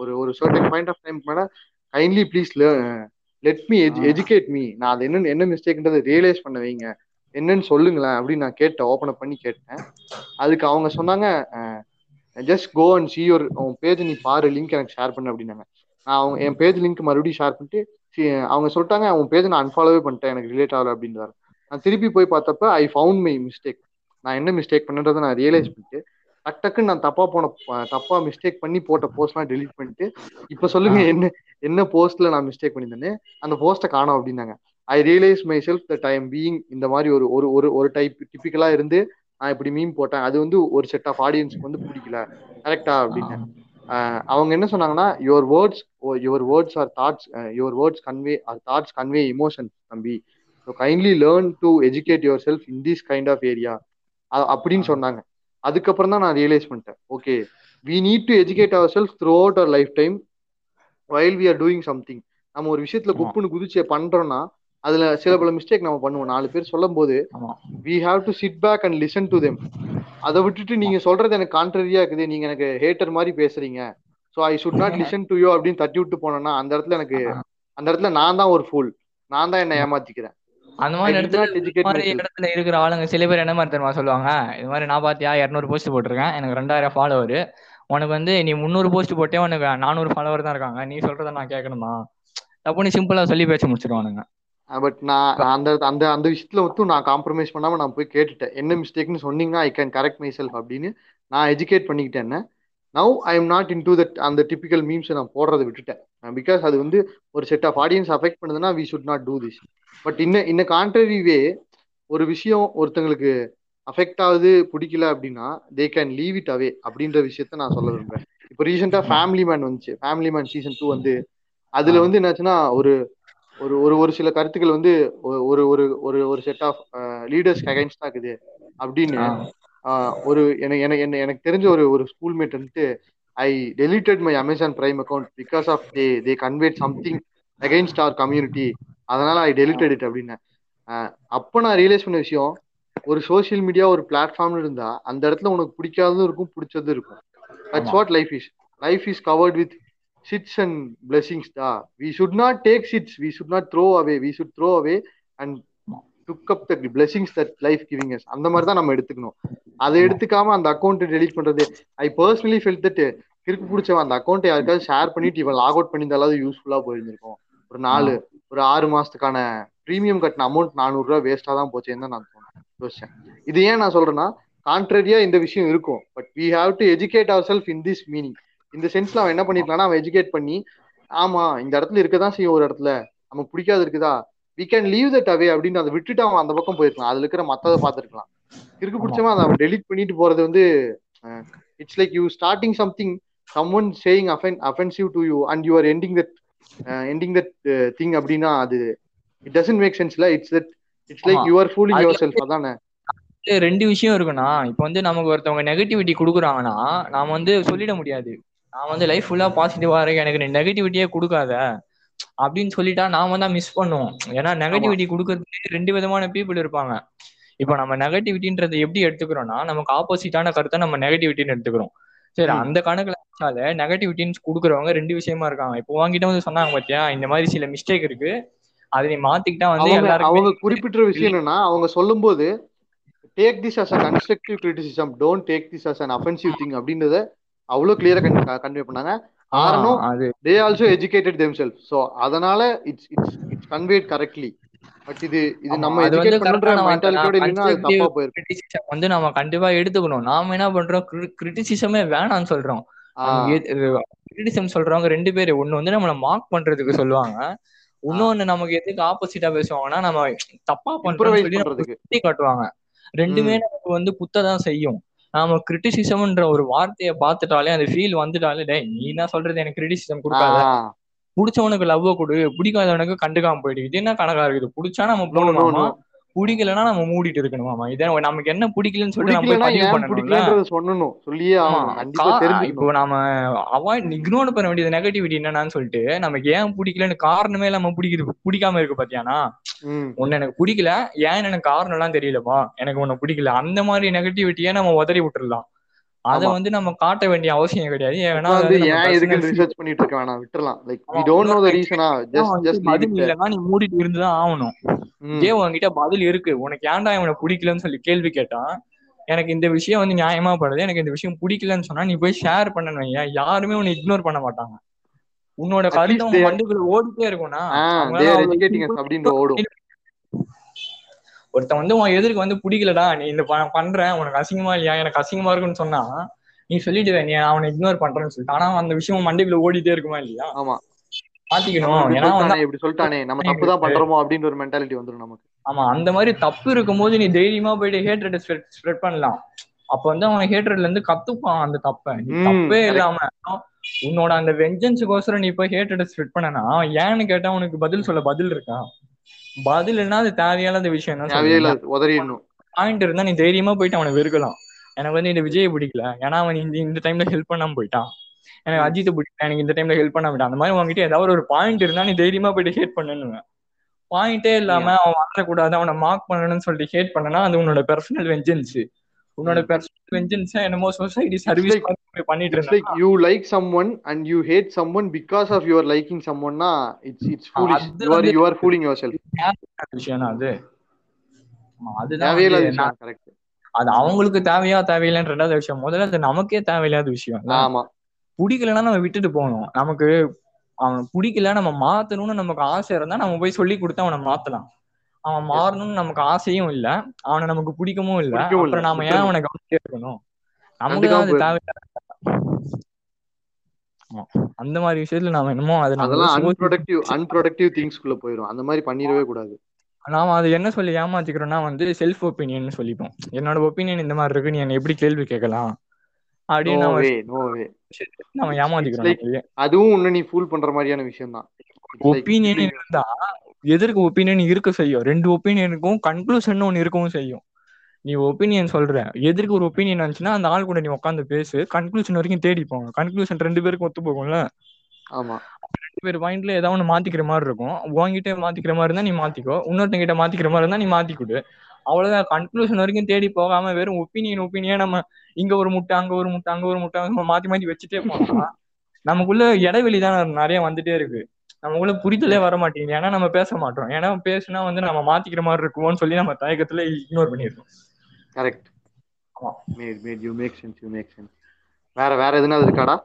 ஒரு ஒரு சர்டன் பாயிண்ட் ஆஃப் டைம் மேல kindly please let me educate me நான் அது என்ன என்ன மிஸ்டேக்ன்றதை ரியலைஸ் பண்ண வைங்க. என்னன்னு சொல்லுங்களேன் அப்படின்னு நான் கேட்டேன் ஓப்பன் அப் பண்ணி கேட்டேன். அதுக்கு அவங்க சொன்னாங்க just go and see your உன் பேஜ் நீ பாரு லிங்க் எனக்கு ஷேர் பண்ணு அப்படின்னாங்க. நான் அவங்க என் பேஜ் லிங்க் மறுபடியும் ஷேர் பண்ணிட்டு அவங்க சொல்லிட்டாங்க உன் பேஜ் நான் அன்ஃபாலோவே பண்ணிட்டேன் எனக்கு ரிலேட் ஆகல அப்படின்றாரு. நான் திருப்பி போய் பார்த்தப்ப ஐ ஃபவுண்ட் மை மிஸ்டேக் நான் என்ன மிஸ்டேக் பண்ணன்றதை நான் ரியலைஸ் பண்ணிட்டு டக் டக்குன்னு நான் தப்பா போன தப்பா மிஸ்டேக் பண்ணி போட்ட போஸ்ட்லாம் டெலீட் பண்ணிட்டு இப்ப சொல்லுங்க என்ன என்ன போஸ்ட்ல நான் மிஸ்டேக் பண்ணியிருந்தேன்னு அந்த போஸ்ட்டை காணோம் அப்படின்னாங்க. I realise myself that I am being இந்த மாதிரி ஒரு ஒரு ஒரு ஒரு டைப் டிப்பிக்கலா இருந்து நான் இப்படி மீம் போட்டேன். அது வந்து ஒரு செட் ஆஃப் ஆடியன்ஸ்க்கு வந்து பிடிக்கல. கரெக்டா அப்படின்னு அவங்க என்ன சொன்னாங்கன்னா your words your words are thoughts your words convey our thoughts convey emotion தம்பி. So kindly learn to educate yourself in this kind of area அப்படின்னு சொன்னாங்க. அதுக்கப்புறம் தான் நான் ரியலைஸ் பண்ணிட்டேன். Okay we need to educate ourself throughout our lifetime while we are doing something நம்ம ஒரு விஷயத்துல. குப்புன்னு குதிச்சு பண்றோம்னா அதுல சில பல மிஸ்டேக் நம்ம பண்ணுவோம். நாலு பேர் சொல்லும் போது we have to sit back and listen to them அதை விட்டுட்டு நீங்க சொல்றது எனக்கு கான்ட்ரரியா இருக்குது. நீங்க எனக்கு ஹேட்டர் மாதிரி பேசுறீங்க. So I should not listen to you அப்படின்னு தட்டி விட்டு போனேன்னா அந்த இடத்துல எனக்கு அந்த இடத்துல நான் தான் ஒரு ஃபுல் நான் தான் என்ன ஏமாத்திக்கிறேன். அந்த மாதிரி இடத்துல. இடத்துல இருக்கிற ஆளுங்க சில பேர் என்ன மாதிரி தெரியுமா சொல்லுவாங்க? இது மாதிரி நான் பாத்தியா? இரநூறு போஸ்ட் போட்டிருக்கேன். எனக்கு ரெண்டாயிரம் ஃபாலோவர் உனக்கு வந்து நீ முந்நூறு போஸ்ட் போட்டே உனக்கு நானூறு ஃபாலோவர் தான் இருக்காங்க. நீ சொல்றத நான் கேட்கணுமா? தப்புன்னு சிம்பிளா சொல்லி பேச முடிச்சிருவானுங்க. பட் நான் அந்த அந்த அந்த விஷயத்துல மட்டும் நான் காம்ப்ரமைஸ் பண்ணாம நான் போய் கேட்டுட்டேன். என்ன மிஸ்டேக்னு சொன்னீங்கன்னா I can correct my self அப்படின்னு நான் எஜுகேட் பண்ணிக்கிட்டேன். Now I am not into that அந்த டிபிக்கல் மீம்ஸ் நான் போடுறதை விட்டுட்டேன். பிகாஸ் அது வந்து ஒரு செட் ஆஃப் ஆடியன்ஸ் அஃபெக்ட் பண்ணுதுன்னா we should not do this but இன்ன இன்ன கான்ட்ரரி வே ஒரு விஷயம் ஒருத்தங்களுக்கு அஃபெக்ட் ஆகுது பிடிக்கல அப்படின்னா they can leave it away அப்படின்ற விஷயத்த நான் சொல்ல விரும்புறேன். இப்போ ரீசெண்டா ஃபேமிலி மேன் வந்துச்சு. ஃபேமிலி மேன் சீசன் டூ வந்து அதுல வந்து என்னாச்சுன்னா ஒரு ஒரு ஒரு ஒரு சில கருத்துக்கள் வந்து ஒரு ஒரு ஒரு ஒரு செட் ஆஃப் லீடர்ஸ்க்கு அகைன்ஸ்டா இருக்குது. அப்படின்னு ஒரு எனக்கு என்ன- எனக்கு தெரிஞ்ச ஒரு ஒரு ஸ்கூல்மேட் வந்துட்டு I deleted my Amazon Prime account because of they they conveyed something against our community அதனால ஐ டெலிட்டட் இட் அப்படின்னு. அப்ப நான் ரியலைஸ் பண்ண விஷயம் ஒரு சோஷியல் மீடியா ஒரு பிளாட்ஃபார்ம்னு இருந்தா அந்த இடத்துல உனக்கு பிடிக்காததும் இருக்கும் பிடிச்சதும் இருக்கும். That's. What life is life is covered with shits and blessings டா we should not take shits we should not throw away we should throw away and took up the blessings that life giving us அந்த மாதிரி தான் நம்ம எடுத்துக்கணும். அதை எடுத்துக்காம அந்த account delete பண்றது. ஐ பர்சனலி ஃபெல் தட் கிறுக்கு பிடிச்சவன் அந்த அக்கௌண்ட்டை யாருக்காவது ஷேர் பண்ணிட்டு இவன் லாக் அவுட் பண்ணியிருந்தாலாவது யூஸ்ஃபுல்லா போயிருந்திருக்கும். ஒரு நாலு ஒரு ஆறு மாசத்துக்கான ப்ரீமியம் கட்டின அமௌண்ட் நானூறுரூவா ரூபாய் வேஸ்டா தான் போச்சேன்னு தான் நான் யோசிச்சேன். இது ஏன் நான் சொல்றேன்னா கான்ட்ரரியா இந்த விஷயம் இருக்கும். But we have to educate ourself in this meaning இந்த சென்ஸ்ல அவன் என்ன பண்ணிருக்கான்னா அவன் எஜுகேட் பண்ணி ஆமா இந்த இடத்துல இருக்கதான் செய்யும் ஒரு இடத்துல. நமக்கு பிடிக்காது இருக்குதா? We can leave that away அப்படின்னு அதை விட்டுட்டு அவன் அந்த பக்கம் போயிருக்கலாம். அதுல இருக்கிற மத்ததை பார்த்துருக்கலாம். இருக்கு பிடிச்சவன் அதை அவன் டெலிட் பண்ணிட்டு போறது வந்து it's like you starting something someone saying offensive to you and you are ending that ending that thing அப்படின்னா அது it doesn't make சென்ஸ்ல it's that it's like. You are fooling yourself அதானே? ரெண்டு விஷயம் இருக்குண்ணா. இப்போ வந்து நமக்கு ஒருத்தவங்க நெகட்டிவிட்டி கொடுக்குறாங்கன்னா நாம வந்து சொல்லிட முடியாது. நான் வந்து லைஃப் ஃபுல்லா பாசிட்டிவா இருக்கேன் எனக்கு நீ நெகட்டிவிட்டியே கொடுக்காத. அப்படின்னு சொல்லிட்டா நாம தான் மிஸ் பண்ணுவோம். ஏன்னா நெகட்டிவிட்டி கொடுக்கறதுக்கு ரெண்டு விதமான பீப்புள் இருப்பாங்க. இப்போ நம்ம நெகட்டிவிட்டின்றதை எப்படி எடுத்துக்கிறோம்னா நமக்கு ஆப்போசிட்டான கருத்தை நம்ம நெகட்டிவிட்டின்னு எடுத்துக்கிறோம். சரி. அந்த கணக்குல வச்சால நெகட்டிவிட்டின்னு கொடுக்குறவங்க ரெண்டு விஷயமா இருக்காங்க. இப்போ உங்ககிட்ட வந்து சொன்னாங்க பாத்தியா இந்த மாதிரி சில மிஸ்டேக் இருக்கு. அதை நீ மாத்திக்கிட்டா வந்து எல்லாருக்குமே அவங்க குறிப்பிட்ட விஷயம் என்னன்னா அவங்க சொல்லும்போது take this as a constructive criticism don't take this as an offensive thing அப்படின்றத அவ்வளவு கிளியரா கன்வே பண்ணாங்க. காரணம் they also educated themself so அதனால it's it's it's conveyed correctly but இது இது நம்ம எஜுகேட் பண்ற மென்டாலிட்டியோட அது constructive தப்பா போயிருக்கும் criticism வந்து நம்ம கண்டிப்பா எடுத்துக்கணும். நாம என்ன பண்றோம்? கிரிட்டிசிசமே வேணாம்னு சொல்றோம். கிரிட்டிசிசம் சொல்றவங்க ரெண்டு பேரு. ஒண்ணு வந்து நம்மள மார்க் பண்றதுக்கு சொல்லுவாங்க. இன்னொன்னு நமக்கு எதுக்கு ஆப்போசிட்டா பேசுவாங்கன்னா நம்ம தப்பா இம்ப்ரவைஸ் சொல்லி பண்றதுக்கு. காட்டுவாங்க. ரெண்டுமே நமக்கு வந்து குத்ததான் செய்யும். நாம கிரிட்டிசிசம்ன்ற ஒரு வார்த்தையை பார்த்துட்டாலே அந்த ஃபீல் வந்துட்டாலே டேய் நீ என்ன சொல்றது? எனக்கு கிரிட்டிசிசம் கொடுக்காத. புடிச்சவனுக்கு லவ் கொடு. பிடிக்காதவனுக்கு கண்டுக்காம போயிடு. இது என்ன கணக்கா இருக்குது? புடிச்சா நம்ம நோ பிடிக்கலன்னா நம்ம மூடிட்டு இருக்கணுமாமா இதை நமக்கு என்ன பிடிக்கலன்னு சொல்லிட்டு நம்ம பதிவு சொல்லணும். சொல்லியே கா- இப்போ நாம அவாய்ட் இக்னோர் பண்ண வேண்டியது நெகட்டிவிட்டி என்னன்னு சொல்லிட்டு நமக்கு ஏன் பிடிக்கலன்னு காரணமே இல்லாம பிடிக்குது. பிடிக்காம இருக்கு பாத்தியானா உன்னை எனக்கு பிடிக்கல. ஏன் எனக்கு காரணம் எல்லாம் தெரியலப்பா? எனக்கு உன்னை பிடிக்கல. அந்த மாதிரி நெகட்டிவிட்டியை நம்ம உதறி விட்டுறலாம். அதை வந்து நம்ம காட்ட வேண்டிய அவசியம் கிடையாது. ஏன்னா ஏன் பர்சனல் ரிசர்ச் பண்ணிட்டு இருக்க வேணாம்? விட்டுறலாம். Like we don't know the ரீசனா ஜஸ்ட் ஜஸ்ட் நீ மூடிட்டு இருந்துதான் ஆகணும். இதே உன்கிட்ட பதில் இருக்கு. உனக்கு ஏன்டா இவனை பிடிக்கலன்னு சொல்லி கேள்வி கேட்டா எனக்கு இந்த விஷயம் வந்து நியாயமா படுது. எனக்கு இந்த விஷயம் பிடிக்கலன்னு சொன்னா நீ போய் ஷேர் பண்ணணும் யாருமே உன்னை இக்னோர் பண்ண மாட்டாங்க. உன்னோட கருத்து மண்டுக்குள்ள ஓடிட்டே இருக்கும்னா ஒருத்தன் வந்து உன் எதிர்க்கு வந்து பிடிக்கலடா நீ இந்த பண்றேன் உனக்கு அசிங்கமா இல்லையா எனக்கு அசிங்கமா இருக்குன்னு சொன்னா நீ சொல்லிடுவே நீ அவனை இக்னோர் பண்றேன்னு சொல்லிட்டு. ஆனா அந்த விஷயம் மண்டைக்குள்ள ஓடிட்டே இருக்குமா இல்லையா? ஆமா. மாத்திக்கணும் ஏன்னா வந்து இப்படி சொல்லிட்டானே நம்ம தப்பு தான் பண்றோமோ அப்படின்ற ஒரு மென்டாலிட்டி வந்துடும் நமக்கு. ஆமா அந்த மாதிரி தப்பு இருக்கும்போது நீ தைரியமா போயிட்டு ஹேட்ரட் ஸ்ப்ரெட் பண்ணலாம். அப்ப வந்து அவன் ஹேட்ரட்ல இருந்து கத்துப்பான் அந்த தப்பை. நீ தப்பே இல்லாம உன்னோட அந்த வெஞ்சன்ஸுக்கோசரம் நீ போய் ஹேட்ரட் ஸ்ப்ரெட் பண்ணனா ஏன்னு கேட்டா உனக்கு பதில் சொல்ல பதில் இருக்கா? பதில்னா அது தேவையில்லாத விஷயம் தான் உதறிடணும். பாயிண்ட் இருந்தா நீ தைரியமா போயிட்டு அவனை வெறுக்கலாம். எனக்கு வந்து இந்த விஜயை பிடிக்கல. ஏன்னா அவன் இந்த இந்த டைம்ல ஹெல்ப் பண்ணாம போயிட்டான். எனக்கு அஜித் பிடிக்கல எனக்கு இந்த டைம்ல ஹெல்ப் பண்ணாம போயிட்டான் அந்த மாதிரி உங்ககிட்ட ஏதாவது ஒரு பாயிண்ட் இருந்தா நீ தைரியமா போயிட்டு ஹேட் பண்ணுன்னு பாயிண்டே இல்லாம அவன் வரக்கூடாது அவனை மார்க் பண்ணணும்னு சொல்லிட்டு ஹேட் பண்ணனா அது உன்னோட பர்சனல் வெஞ்சன்ஸ் உன்னோட பர்சனல் வெஞ்சன்ஸ் என்னமோ சொசைட்டி சர்வீஸ் பண்ணிட்டு இட்ஸ் இருந்தா like you like someone and you hate someone because of your liking some ஒன்னா it's it's foolish you are you are fooling yourself விஷயம் அது. அதுதான் கரெக்ட் அது அவங்களுக்கு தேவையா தேவையில்லைன்னு ரெண்டாவது விஷயம். முதல்ல அது நமக்கே தேவையில்லாத விஷயம். ஆமா. பிடிக்கலன்னா நம்ம விட்டுட்டு போகணும். நமக்கு அவன் பிடிக்கல நம்ம மாத்தணும்னு நமக்கு ஆசை இருந்தா நம்ம போய் சொல்லி கொடுத்து அவனை மாத்தலாம். அவன் மாறணும்னு நமக்கு ஆசையும் இல்ல. அவனை நமக்கு பிடிக்கவும் இல்ல. அப்புறம் நாம ஏன் அவனை கவனிச்சே இருக்கணும்? நமக்கு அது போயிடணும் தேவை ஆமா. அந்த மாதிரி விஷயத்துல நாம என்னமோ அது அதெல்லாம் அன்ப்ரொடக்டிவ் அன்ப்ரொடக்டிவ் திங்ஸ்குள்ள போயிடும் அந்த மாதிரி பண்ணிடவே கூடாது. நாம அது என்ன சொல்லி ஏமாத்திக்கிறோம்னா வந்து செல்ஃப் ஒப்பீனியன் சொல்லிப்போம். என்னோட ஒப்பீனியன் இந்த மாதிரி இருக்கு. நீ என்ன எப்படி கேள்வி கேட்கலாம்? அப்படின்னு நம்ம ஏமாத்திக்கிறோம் அதுவும் இன்னும் நீ ஃபூல் பண்ற மாதிரியான விஷயம் தான் ஒப்பீனியன் இருந்தா எதிர்க்க ஒப்பீனியன் இருக்க செய்யும்? ரெண்டு ஒப்பீனியனுக்கும் கன்க்ளூஷன் ஒன்னு இருக்கவும் செய்யும். நீ ஒப்பீனியன் சொல்ற. எதிர்க்கு ஒரு ஒப்பீனியன் வந்துச்சுன்னா அந்த ஆள் கூட நீ உட்காந்து பேசு. கன்க்ளூஷன் வரைக்கும் தேடி போங்க. கன்க்ளூஷன் ரெண்டு பேருக்கும் ஒத்து போகும்ல? ஆமா. ரெண்டு பேர் பாயிண்ட்ல ஏதாவது ஒன்று மாத்திக்கிற மாதிரி இருக்கும். உன்கிட்ட மாத்திக்கிற மாதிரி இருந்தா நீ மாத்திக்கோ. இன்னொருத்தங்க கிட்ட மாத்திக்கிற மாதிரி இருந்தா நீ மாத்தி கொடு. அவ்வளவுதான். கன்க்ளூஷன் வரைக்கும் தேடி போகாம வெறும் ஒப்பீனியன் ஒப்பீனியன் நம்ம இங்க ஒரு முட்டை அங்க ஒரு முட்டை அங்க ஒரு முட்டை நம்ம மாத்தி மாத்தி வச்சுட்டே போனோம்னா நமக்குள்ள இடைவெளி தான் நிறைய வந்துட்டே இருக்கு. நமக்குள்ள புரிதலே வர மாட்டேங்குது. ஏன்னா நம்ம பேச மாட்டோம். ஏன்னா பேசுனா வந்து நம்ம மாத்திக்கிற மாதிரி இருக்குமோன்னு சொல்லி நம்ம தயக்கத்துல இக்னோர் பண்ணிடுறோம் கரெக்ட் ஆமா. Mad mad you make sense you make sense வேற வேற எதுனாவது இருக்காடா?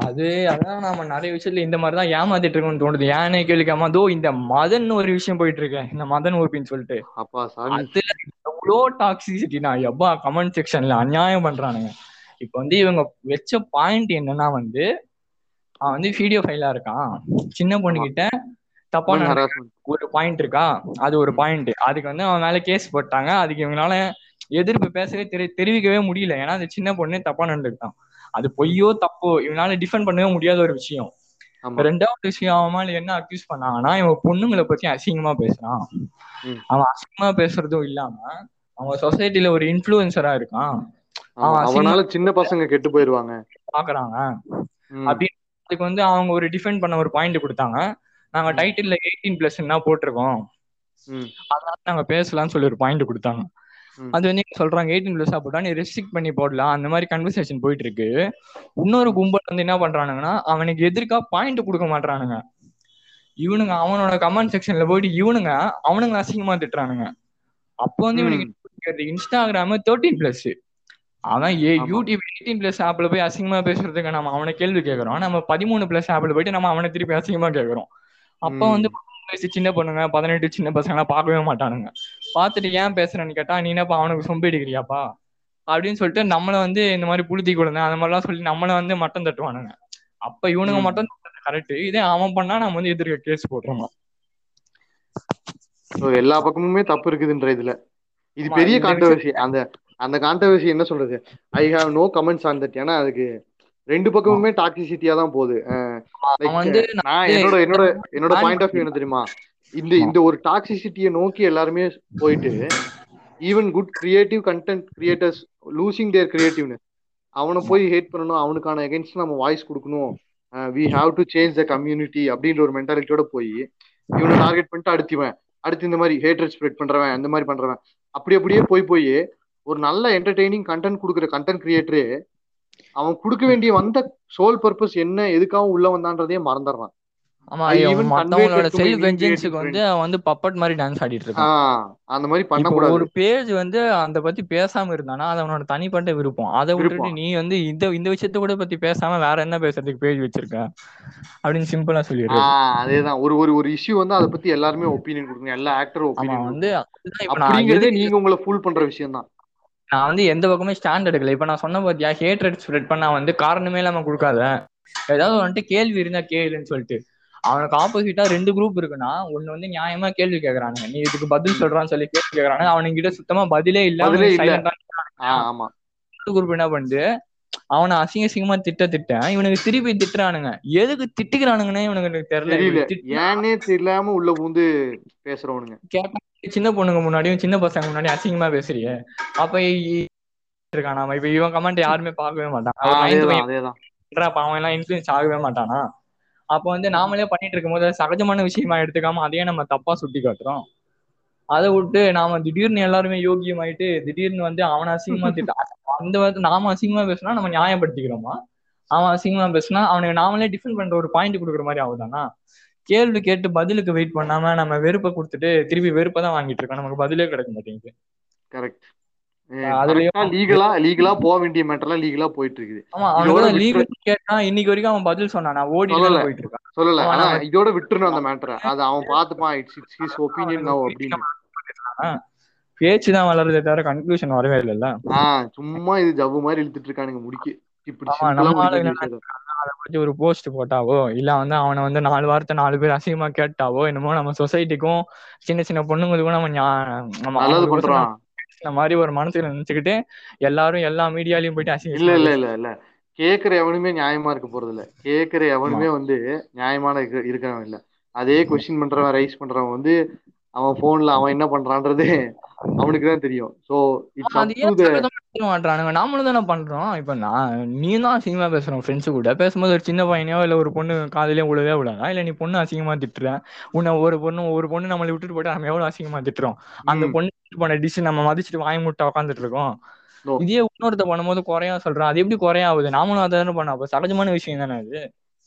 அது அதான் நாம நிறைய விஷயத்துல இந்த மாதிரி தான் ஏமாத்திட்டு இருக்கோம்னு தோணுது. ஏன்னு கேள்விக்காம தோ இந்த மதன் ஒரு விஷயம் போயிட்டு இருக்கு இந்த மதன் ஓபின்னு சொல்லிட்டு. அதுல எவ்வளோ டாக்ஸிசிட்டினா எப்பா கமெண்ட் செக்ஷன்ல அநியாயம் பண்றானுங்க. இப்ப வந்து இவங்க வச்ச பாயிண்ட் என்னன்னா வந்து அவன் வந்து வீடியோ ஃபைலா இருக்கான். சின்ன பொண்ணுகிட்ட தப்பான ஒரு பாயிண்ட் இருக்கா? அது ஒரு பாயிண்ட் அதுக்கு வந்து அவன் மேல கேஸ் போட்டாங்க. அதுக்கு இவங்களால எதிர்ப்பு பேசவே தெரி தெரிவிக்கவே முடியல. ஏன்னா அந்த சின்ன பொண்ணு தப்பா நடந்துக்கிட்டான். அது பொய்யோ தப்போ இவனால டிஃபெண்ட் பண்ணவே முடியாத ஒரு விஷயம் ரெண்டாவது விஷயம் அவன் மேல என்ன அக்யூஸ் பண்ணாங்கன்னா இவன் பொண்ணுங்களை பத்தி அசிங்கமா பேசுறான். அவன் அசிங்கமா பேசுறதும் இல்லாம அவன் சொசைட்டில ஒரு இன்ஃபுளுசரா இருக்கான் அவனால சின்ன பசங்க கெட்டு போயிருவாங்க பாக்குறாங்க ம். அப்படி அதுக்கு வந்து அவங்க ஒரு டிஃபெண்ட் பண்ண ஒரு பாயிண்ட் கொடுத்தாங்க நாங்க ம். டைட்டில்ல எயிட்டீன் பிளஸ் என்ன போட்டிருக்கோம். அதனால நாங்க பேசலாம்னு சொல்லி ஒரு பாயிண்ட் கொடுத்தாங்க. அது வந்து சொல்றாங்க எயிட்டீன் பிளஸ் போட்டா நீ ரெஸ்ட்ரிக்ட் பண்ணி போடலாம். அந்த மாதிரி கன்வர்சேஷன் போயிட்டு இருக்கு இன்னொரு கும்பல் வந்து என்ன பண்றானுங்கன்னா அவனுக்கு எதிர்க்கா பாயிண்ட் கொடுக்க மாட்டானுங்க இவனுங்க அவனோட கமெண்ட் செக்ஷன்ல போயிட்டு இவனுங்க அவனுங்க அசிங்கமா திட்டுறானுங்க. அப்போ வந்து. இவனுக்கு இன்ஸ்டாகிராம் தேர்ட்டீன் பிளஸ் அவன் ஏ. யூடியூப் எயிட்டீன் பிளஸ் ஆப்ல போய் அசிங்கமா பேசுறதுக்கு நம்ம அவனை கேள்வி கேட்கறோம் நம்ம பதிமூணு பிளஸ் ஆப்ல போயிட்டு நம்ம அவனை திருப்பி அசிங்கமா கேட்கறோம் அப்ப. வந்து வயசு சின்ன பொண்ணுங்க பதினெட்டு சின்ன பசங்க பார்க்கவே மாட்டானுங்க. பார்த்துட்டு ஏன் பேசுறேன்னு கேட்டா நீ என்னப்பா அவனுக்கு சொம்பு அடிக்கிறியாப்பா அப்படின்னு சொல்லிட்டு நம்மள வந்து இந்த மாதிரி புளுத்தி கொடுங்க அந்த மாதிரிலாம் சொல்லி நம்மள வந்து மட்டம் தட்டுவானுங்க. அப்ப இவனுங்க. மட்டும் கரெக்ட் இதே அவன் பண்ணா நம்ம வந்து எதிர்க்க கேஸ் போடுறோம் எல்லா பக்கமுமே தப்பு இருக்குதுன்ற இதுல. இது பெரிய கான்ட்ரவர்சி அந்த அந்த கான்ட்ரவர்சி என்ன சொல்றது? I have no comments on that ஏன்னா அதுக்கு ரெண்டு பக்கமுமே டாக்ஸிசிட்டியா தான் போகுது. நான் என்னோட என்னோட என்னோட பாயிண்ட் ஆஃப் வியூ என்ன தெரியுமா? இந்த இந்த ஒரு டாக்ஸிசிட்டியை நோக்கி எல்லாருமே போயிட்டு even good creative content creators losing their creativeness அவனை போய் ஹேட் பண்ணணும் அவனுக்கான எகென்ஸ்ட் நம்ம வாய்ஸ் கொடுக்கணும். We have to change the community அப்படின்ற ஒரு மென்டாலிட்டியோட போய் இவனை டார்கெட் பண்ணிட்டு அடுத்துவன் அடுத்து இந்த மாதிரி ஹேட்ரட் ஸ்ப்ரெட் பண்றவன் இந்த மாதிரி பண்றவன். அப்படி அப்படியே போய் போய் ஒரு நல்ல என்டர்டெய்னிங் கண்டென்ட் கொடுக்குற கண்டென்ட் கிரியேட்டரே அவன் கொடுக்க வேண்டிய வந்த சோல் பர்பஸ் என்ன எதுக்காக உள்ள வந்தான்றதே மறந்துடுறான். ஆமா மத்தவங்களோட செல்ஃப் வெஞ்சன்ஸுக்கு வந்து அவன் வந்து பப்பட் மாதிரி டான்ஸ் ஆடிட்டு இருக்கான். அந்த மாதிரி பண்ணக்கூடாது ஒரு பேஜ் வந்து அந்த பத்தி பேசாம இருந்தானா அது அவனோட தனிப்பட்ட விருப்பம். அதை விட்டுட்டு. நீ வந்து இந்த இந்த விஷயத்த கூட பத்தி பேசாம வேற என்ன பேசுறதுக்கு பேஜ் வச்சிருக்க? அப்படின்னு சிம்பிளா சொல்லிடுறது. ஆஹ் அதேதான். ஒரு ஒரு ஒரு இஷ்யூ வந்து அதை பத்தி எல்லாருமே ஒப்பீனியன் கொடுங்க எல்லா ஆக்டரும் ஒப்பீனியன் வந்து அப்படிங்கறதே நீங்க உங்களை ஃபுல் பண்ற விஷயம் தான் நான் வந்து எந்த பக்கமே ஸ்டாண்ட் எடுக்கல. இப்ப நான் சொன்ன பாத்தியா ஹேட்ரட் ஸ்ப்ரெட் பண்ணா வந்து காரணமே இல்லாம கொடுக்காத. ஏதாவது வந்துட்டு கேள்வி இருந்தா கேளுன்னு சொல்லிட்டு. அவனுக்கு ஆப்போசிட்டா ரெண்டு குரூப் இருக்குன்னா ஒண்ணு வந்து நியாயமா கேள்வி கேக்குறானுங்க. நீ இதுக்கு பதில் சொல்றான்னு சொல்லி கேள்வி கேக்குறானுங்க. அவனுங்க கிட்ட சுத்தமா பதிலே இல்ல. ஆமா. குரூப் என்ன பண்ணுது அவனை அசிங்க அசிங்கமா திட்ட திட்ட இவனுக்கு திருப்பி திட்டுறானுங்க. எதுக்கு திட்டுக்கிறானுங்கன்னே இவனுக்கு தெரியல. தெரியல. திட்டுனா ஏன்னே தெரியாம உள்ள பூந்து பேசுறவனுங்க. சின்ன பொண்ணுங்க முன்னாடியும் சின்ன பசங்க முன்னாடி அசிங்கமா பேசுறியே. அப்ப இருக்கானா? இப்ப இவன் கமெண்ட் யாருமே பார்க்கவே அப்ப அவன் எல்லாம் இன்ஃபுளுன்ஸ் ஆகவே மாட்டானா? அப்ப வந்து நாமளே பண்ணிட்டு இருக்கும்போது சகஜமான விஷயமா எடுத்துக்காம அதையே நம்ம தப்பா சுட்டி காட்டுறோம் அதை விட்டு நாம திடீர்னு எல்லாருமே யோகியமாயிட்டு திடீர்னு வந்து அவனை அசிங்கமா திட்ட அந்த நாம அசிங்கமா பேசினா நம்ம நியாயப்படுத்திக்கிறோமா? அவன் அசிங்கமா பேசினா அவனுக்கு நாமளே டிஃபெண்ட் பண்ற ஒரு பாயிண்ட் கொடுக்குற மாதிரி ஆகுதானா? கேள்வி கேட்டு பதிலுக்கு வெயிட் பண்ணாம நம்ம வெறுப்பை கொடுத்துட்டு திருப்பி வெறுப்பை தான் வாங்கிட்டு இருக்கோம். நமக்கு பதிலே கிடைக்க மாட்டேங்குது. கரெக்ட் லீகலா லீகலா போக வேண்டிய மேட்டர்லாம் லீகலா போயிட்டு இருக்குது கேட்டா இன்னைக்கு வரைக்கும் அவன் பதில் சொன்னான். நான் ஓடி. போயிட்டு இருக்கான் சொல்லல. ஆனா நம்ம- இதோட விட்டுறணும் அந்த மேட்டரை அது அவன் பார்த்துப்பான் it's it's his opinion now அப்படின்னு. பேச்சு தான் வளருதே தவிர கன்க்ளூஷன் வரவே ஆஹ் சும்மா இது ஜவ்வு மாதிரி இழுத்துட்டு இருக்கானுங்க முடிக்க. இப்படி ஒரு போஸ்ட் போட்டாவோ இல்ல வந்து அவனை வந்து நாலு வார்த்தை நாலு பேர் அசிங்கமா கேட்டாவோ என்னமோ நம்ம சொசைட்டிக்கும் சின்ன சின்ன பொண்ணுங்களுக்கும் நம்ம நல்லது பண்றான். இந்த மாதிரி ஒரு மனசுல நினைச்சுக்கிட்டு எல்லாரும் எல்லா மீடியாலயும் போயிட்டு அசிங்க இல்ல இல்ல இல்ல இல்ல. கேக்குற எவனுமே நியாயமா இருக்க போறது இல்ல கேக்குற எவனுமே வந்து நியாயமான இருக்க- இருக்கிறவன் இல்ல. அதே கொஸ்டின் பண்றவன் ரைஸ் பண்றவன் வந்து அவன் போன்ல அவன் என்ன பண்றான்றது அவனுக்கு தான் தெரியும். சோ இட்ஸ் மாட்றானுங்க. நாமளும் தானே பண்றோம். இப்ப நான் நீ தான் அசிங்கமா பேசுறோம் ஃப்ரெண்ட்ஸ் கூட பேசும்போது ஒரு சின்ன பையனையோ இல்ல ஒரு பொண்ணு காதலையோ விழவே விடாதா இல்ல நீ பொண்ணு அசிங்கமா திட்டுற? உன்னை ஒரு பொண்ணு ஒரு பொண்ணு நம்மளை விட்டுட்டு போயிட்டு நம்ம எவ்வளவு அசிங்கமா திட்டுறோம்? அந்த பொண்ணு போன டிஷ் நம்ம மதிச்சுட்டு வாய் முட்டை உட்காந்துட்டு இருக்கோம். இதே இன்னொருத்த பண்ணும்போது குறையா சொல்றான் அது எப்படி குறையா ஆகுது நாமளும் அதை தானே பண்ண அப்ப சகஜமான விஷயம் தானே அது?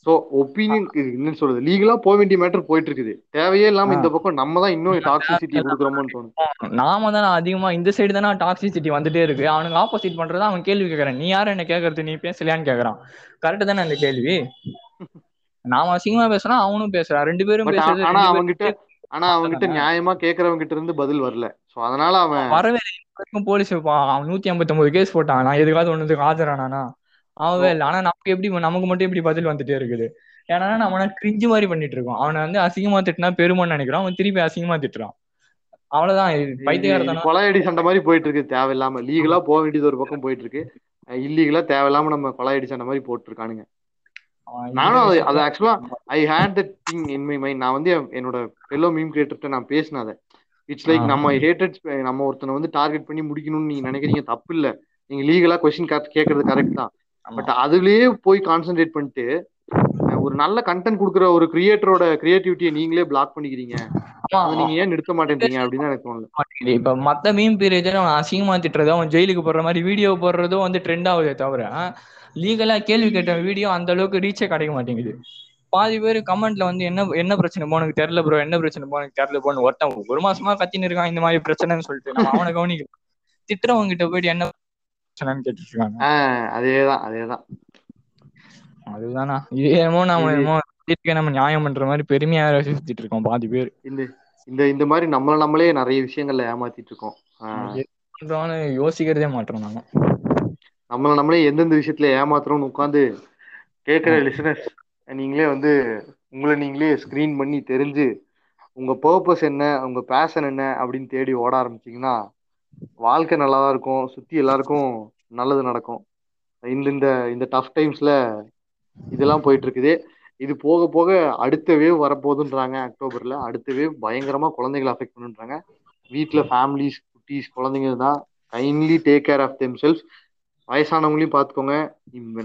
சோ ஒப்பீனியன் என்னன்னு சொல்றது? லீகலா போக வேண்டிய மேட்டர் போயிட்டு இருக்குது தேவையே இல்லாம. இந்த பக்கம் நம்ம தான் இன்னும் டாக்ஸிசிட்டி கொடுக்குறோமோன்னு தோணும் நாம தானே அதிகமா இந்த சைடு தானே டாக்ஸிசிட்டி வந்துட்டே இருக்கு. அவனுக்கு ஆப்போசிட் பண்றதா அவன் கேள்வி கேட்கறான் நீ யாரு? என்ன கேட்கறது நீ பேசலையான்னு கேக்குறான். கரெக்ட் தானே அந்த கேள்வி? நாம அசிங்கமா பேசுறான் அவனும் பேசுறான் ரெண்டு பேரும் பேசுறது ஆனா ஆனா அவன்கிட்ட நியாயமா கேக்குறவங்க கிட்ட இருந்து பதில் வரல. சோ அதனால அவன் வரவே போலீஸ் அவன் நூத்தி ஐம்பத்தி ஒன்பது கேஸ் போட்டான்? நான் எதுக்காவது ஒண்ணுக்கு ஆஜரானானா? அவன் இல்லை. ஆனா நமக்கு எப்படி நமக்கு மட்டும் எப்படி பதில் வந்துட்டே இருக்குது? ஏன்னா நம்ம கிரிஞ்சு மாதிரி பண்ணிட்டு இருக்கோம். அவனை வந்து அசிங்கமா திட்டினா பெருமைன்னு நினைக்கிறான் அவன் திருப்பி அசிங்கமா திட்டுறான். அவ்வளவுதான். பைத்தியக்காரத்தனம் கொலையடி சண்டை மாதிரி போயிட்டு இருக்கு. தேவையில்லாம. லீகலா போக வேண்டியது ஒரு பக்கம் போயிட்டு இருக்கு. இல்லீகலா தேவையில்லாம நம்ம கொலையடி சண்டை மாதிரி போட்டு இருக்கானுங்க நானும் அது ஆக்சுவலா I hate that thing in my mind நான் வந்து என்- என்னோட ஃபெல்லோ மீம் கிரியேட்டர்கிட்ட நான் பேசினேன் அதை. It's like. நம்ம ஹேட்டட் நம்ம ஒருத்தனை வந்து டார்கெட் பண்ணி முடிக்கணும்னு நீங்க நினைக்கிறீங்க தப்பு இல்ல. நீங்க லீகலா கொஸ்டின் கேட்கறது கரெக்ட் தான். பட் அதுலயே போய் கான்சென்ட்ரேட் பண்ணிட்டு ஒரு நல்ல கண்டென்ட் கொடுக்குற ஒரு கிரியேட்டரோட கிரியேட்டிவிட்டியை நீங்களே பிளாக் பண்ணிக்கிறீங்க. நீங்க ஏன் நிறுத்த மாட்டேன்றீங்க அப்படின்னு எனக்கு மாட்டேங்குது. இப்ப மத்த மீம் பீரியட் அவன் அசிங்கமா திட்டுறதோ அவன் ஜெயிலுக்கு போடுற மாதிரி வீடியோ போடுறதோ வந்து ட்ரெண்ட் ஆகுதே தவிர லீகலா கேள்வி கேட்ட வீடியோ அந்த அளவுக்கு ரீச்சே கிடைக்க மாட்டேங்குது. பாதி பேர் கமெண்ட்ல வந்து என்ன என்ன பிரச்சனை போ உனக்கு தெரியல ப்ரோ என்ன பிரச்சனை போ உனக்கு தெரியல போன்னு ஒருத்தன் ஒரு மாசமா கத்தின்னு இருக்கான் இந்த மாதிரி பிரச்சனைன்னு சொல்லிட்டு. நம்ம அவனை கவனிக்க திட்டுறவங்க கிட்ட போயிட்டு என்ன பிரச்சனைன்னு கேட்டுட்டு இருக்காங்க. அதேதான் அதேதான். அதுதானா? இது இது- என்னமோ இதுக்கே நம்ம நியாயம் பண்ற மாதிரி பெருமையா சுத்திட்டு இருக்கோம் பாதி பேர். இந்த இந்த இந்த மாதிரி நம்மள நம்மளே நிறைய விஷயங்கள்ல ஏமாத்திட்டு இருக்கோம். யோசிக்கிறதே மாட்டோம் நம்ம நம்மள நம்மளே எந்தெந்த விஷயத்துல ஏமாத்துறோம்னு உட்காந்து கேட்குற லிசனர்ஸ் நீங்களே வந்து உங்களை நீங்களே ஸ்க்ரீன் பண்ணி தெரிஞ்சு உங்க பர்பஸ் என்ன உங்க பேஷன் என்ன அப்படின்னு தேடி ஓட ஆரம்பிச்சீங்கன்னா வாழ்க்கை நல்லா தான் இருக்கும். சுத்தி எல்லாருக்கும் நல்லது நடக்கும். இந்த இந்த இந்த டஃப் டைம்ஸ்ல இதெல்லாம் போயிட்டு இருக்குது இது போக போக அடுத்த வேவ் வரப்போகுதுன்றாங்க அக்டோபர்ல. அடுத்த வேவ் பயங்கரமா குழந்தைகளை அஃபெக்ட் பண்ணுன்றாங்க. வீட்ல ஃபேமிலிஸ் குட்டீஸ் குழந்தைங்க தான் kindly take care of themselves வயசானவங்களையும் பார்த்துக்கோங்க.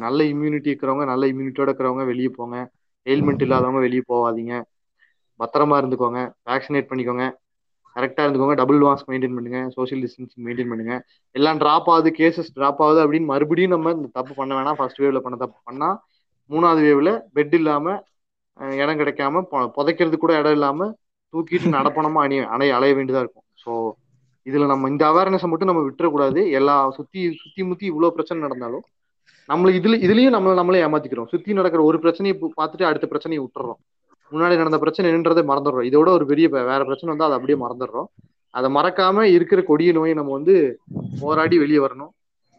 நல்ல இம்யூனிட்டி இருக்கிறவங்க நல்ல இம்யூனிட்டியோட இருக்கிறவங்க வெளியே போங்க. ஹெல்மெட் இல்லாதவங்க வெளியே போகாதீங்க. பத்திரமா இருந்துக்கோங்க. வேக்சினேட் பண்ணிக்கோங்க. கரெக்டாக இருந்துக்கோங்க. டபுள் மாஸ்க் மெயின்டைன் பண்ணுங்க. சோஷியல் டிஸ்டன்சிங் மெயின்டைன் பண்ணுங்க. எல்லாம் ட்ராப் ஆகுது கேசஸ் ட்ராப் ஆகுது அப்படின்னு மறுபடியும் நம்ம இந்த தப்பு பண்ண வேணாம். ஃபர்ஸ்ட் வேவ்ல பண்ண தப்பு பண்ணா மூணாவது வேவ்ல பெட் இல்லாம இடம் கிடைக்காம புதைக்கிறது கூட இடம் இல்லாம தூக்கிட்டு நடப்பணமா அணி அணைய அலைய வேண்டியதா இருக்கும். ஸோ இதுல நம்ம இந்த அவேர்னஸை மட்டும் நம்ம விட்டுறக்கூடாது. எல்லா சுத்தி சுத்தி முத்தி இவ்வளவு பிரச்சனை நடந்தாலும் நம்மள இதுல இதுலயும் நம்மள நம்மளே ஏமாத்திக்கிறோம். சுத்தி நடக்கிற ஒரு பிரச்சனையை பார்த்துட்டு அடுத்த பிரச்சனையை விட்டுறோம். முன்னாடி நடந்த பிரச்சனை என்னன்றதை மறந்துடுறோம். இதோட ஒரு பெரிய வேற பிரச்சனை வந்து அதை அப்படியே மறந்துடுறோம். அதை மறக்காம இருக்கிற கொடிய நோயை நம்ம வந்து போராடி வெளியே வரணும்.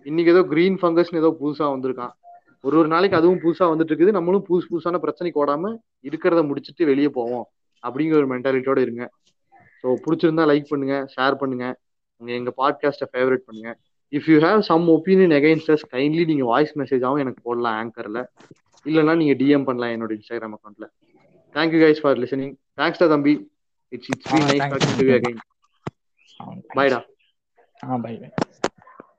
இன்னைக்கு ஏதோ கிரீன் ஃபங்கஸ்னு ஏதோ புதுசா வந்திருக்கான். ஒரு ஒரு நாளைக்கு அதுவும் புதுசா வந்துட்டு இருக்குது. நம்மளும் புதுசு புதுசான பிரச்சனைக்கு ஓடாம இருக்கிறத முடிச்சிட்டு வெளியே போவோம். அப்படிங்கிற ஒரு மென்டாலிட்டியோட இருங்க. ஸோ பிடிச்சிருந்தா லைக் பண்ணுங்க ஷேர் பண்ணுங்க. உங்க எங்க பாட்காஸ்ட்டை ஃபேவரட் பண்ணுங்க. If you have some opinion against us kindly நீங்க வாய்ஸ் மெசேஜாவும் எனக்கு போடலாம் ஆங்கர்ல இல்லைன்னா நீங்க டிஎம் பண்ணலாம் என்னோட இன்ஸ்டாகிராம் அக்கௌண்ட்ல thank you guys for listening thanks தம்பி. It's it's been nice. Talking to you again ah, பாய்டா ஆ பை பை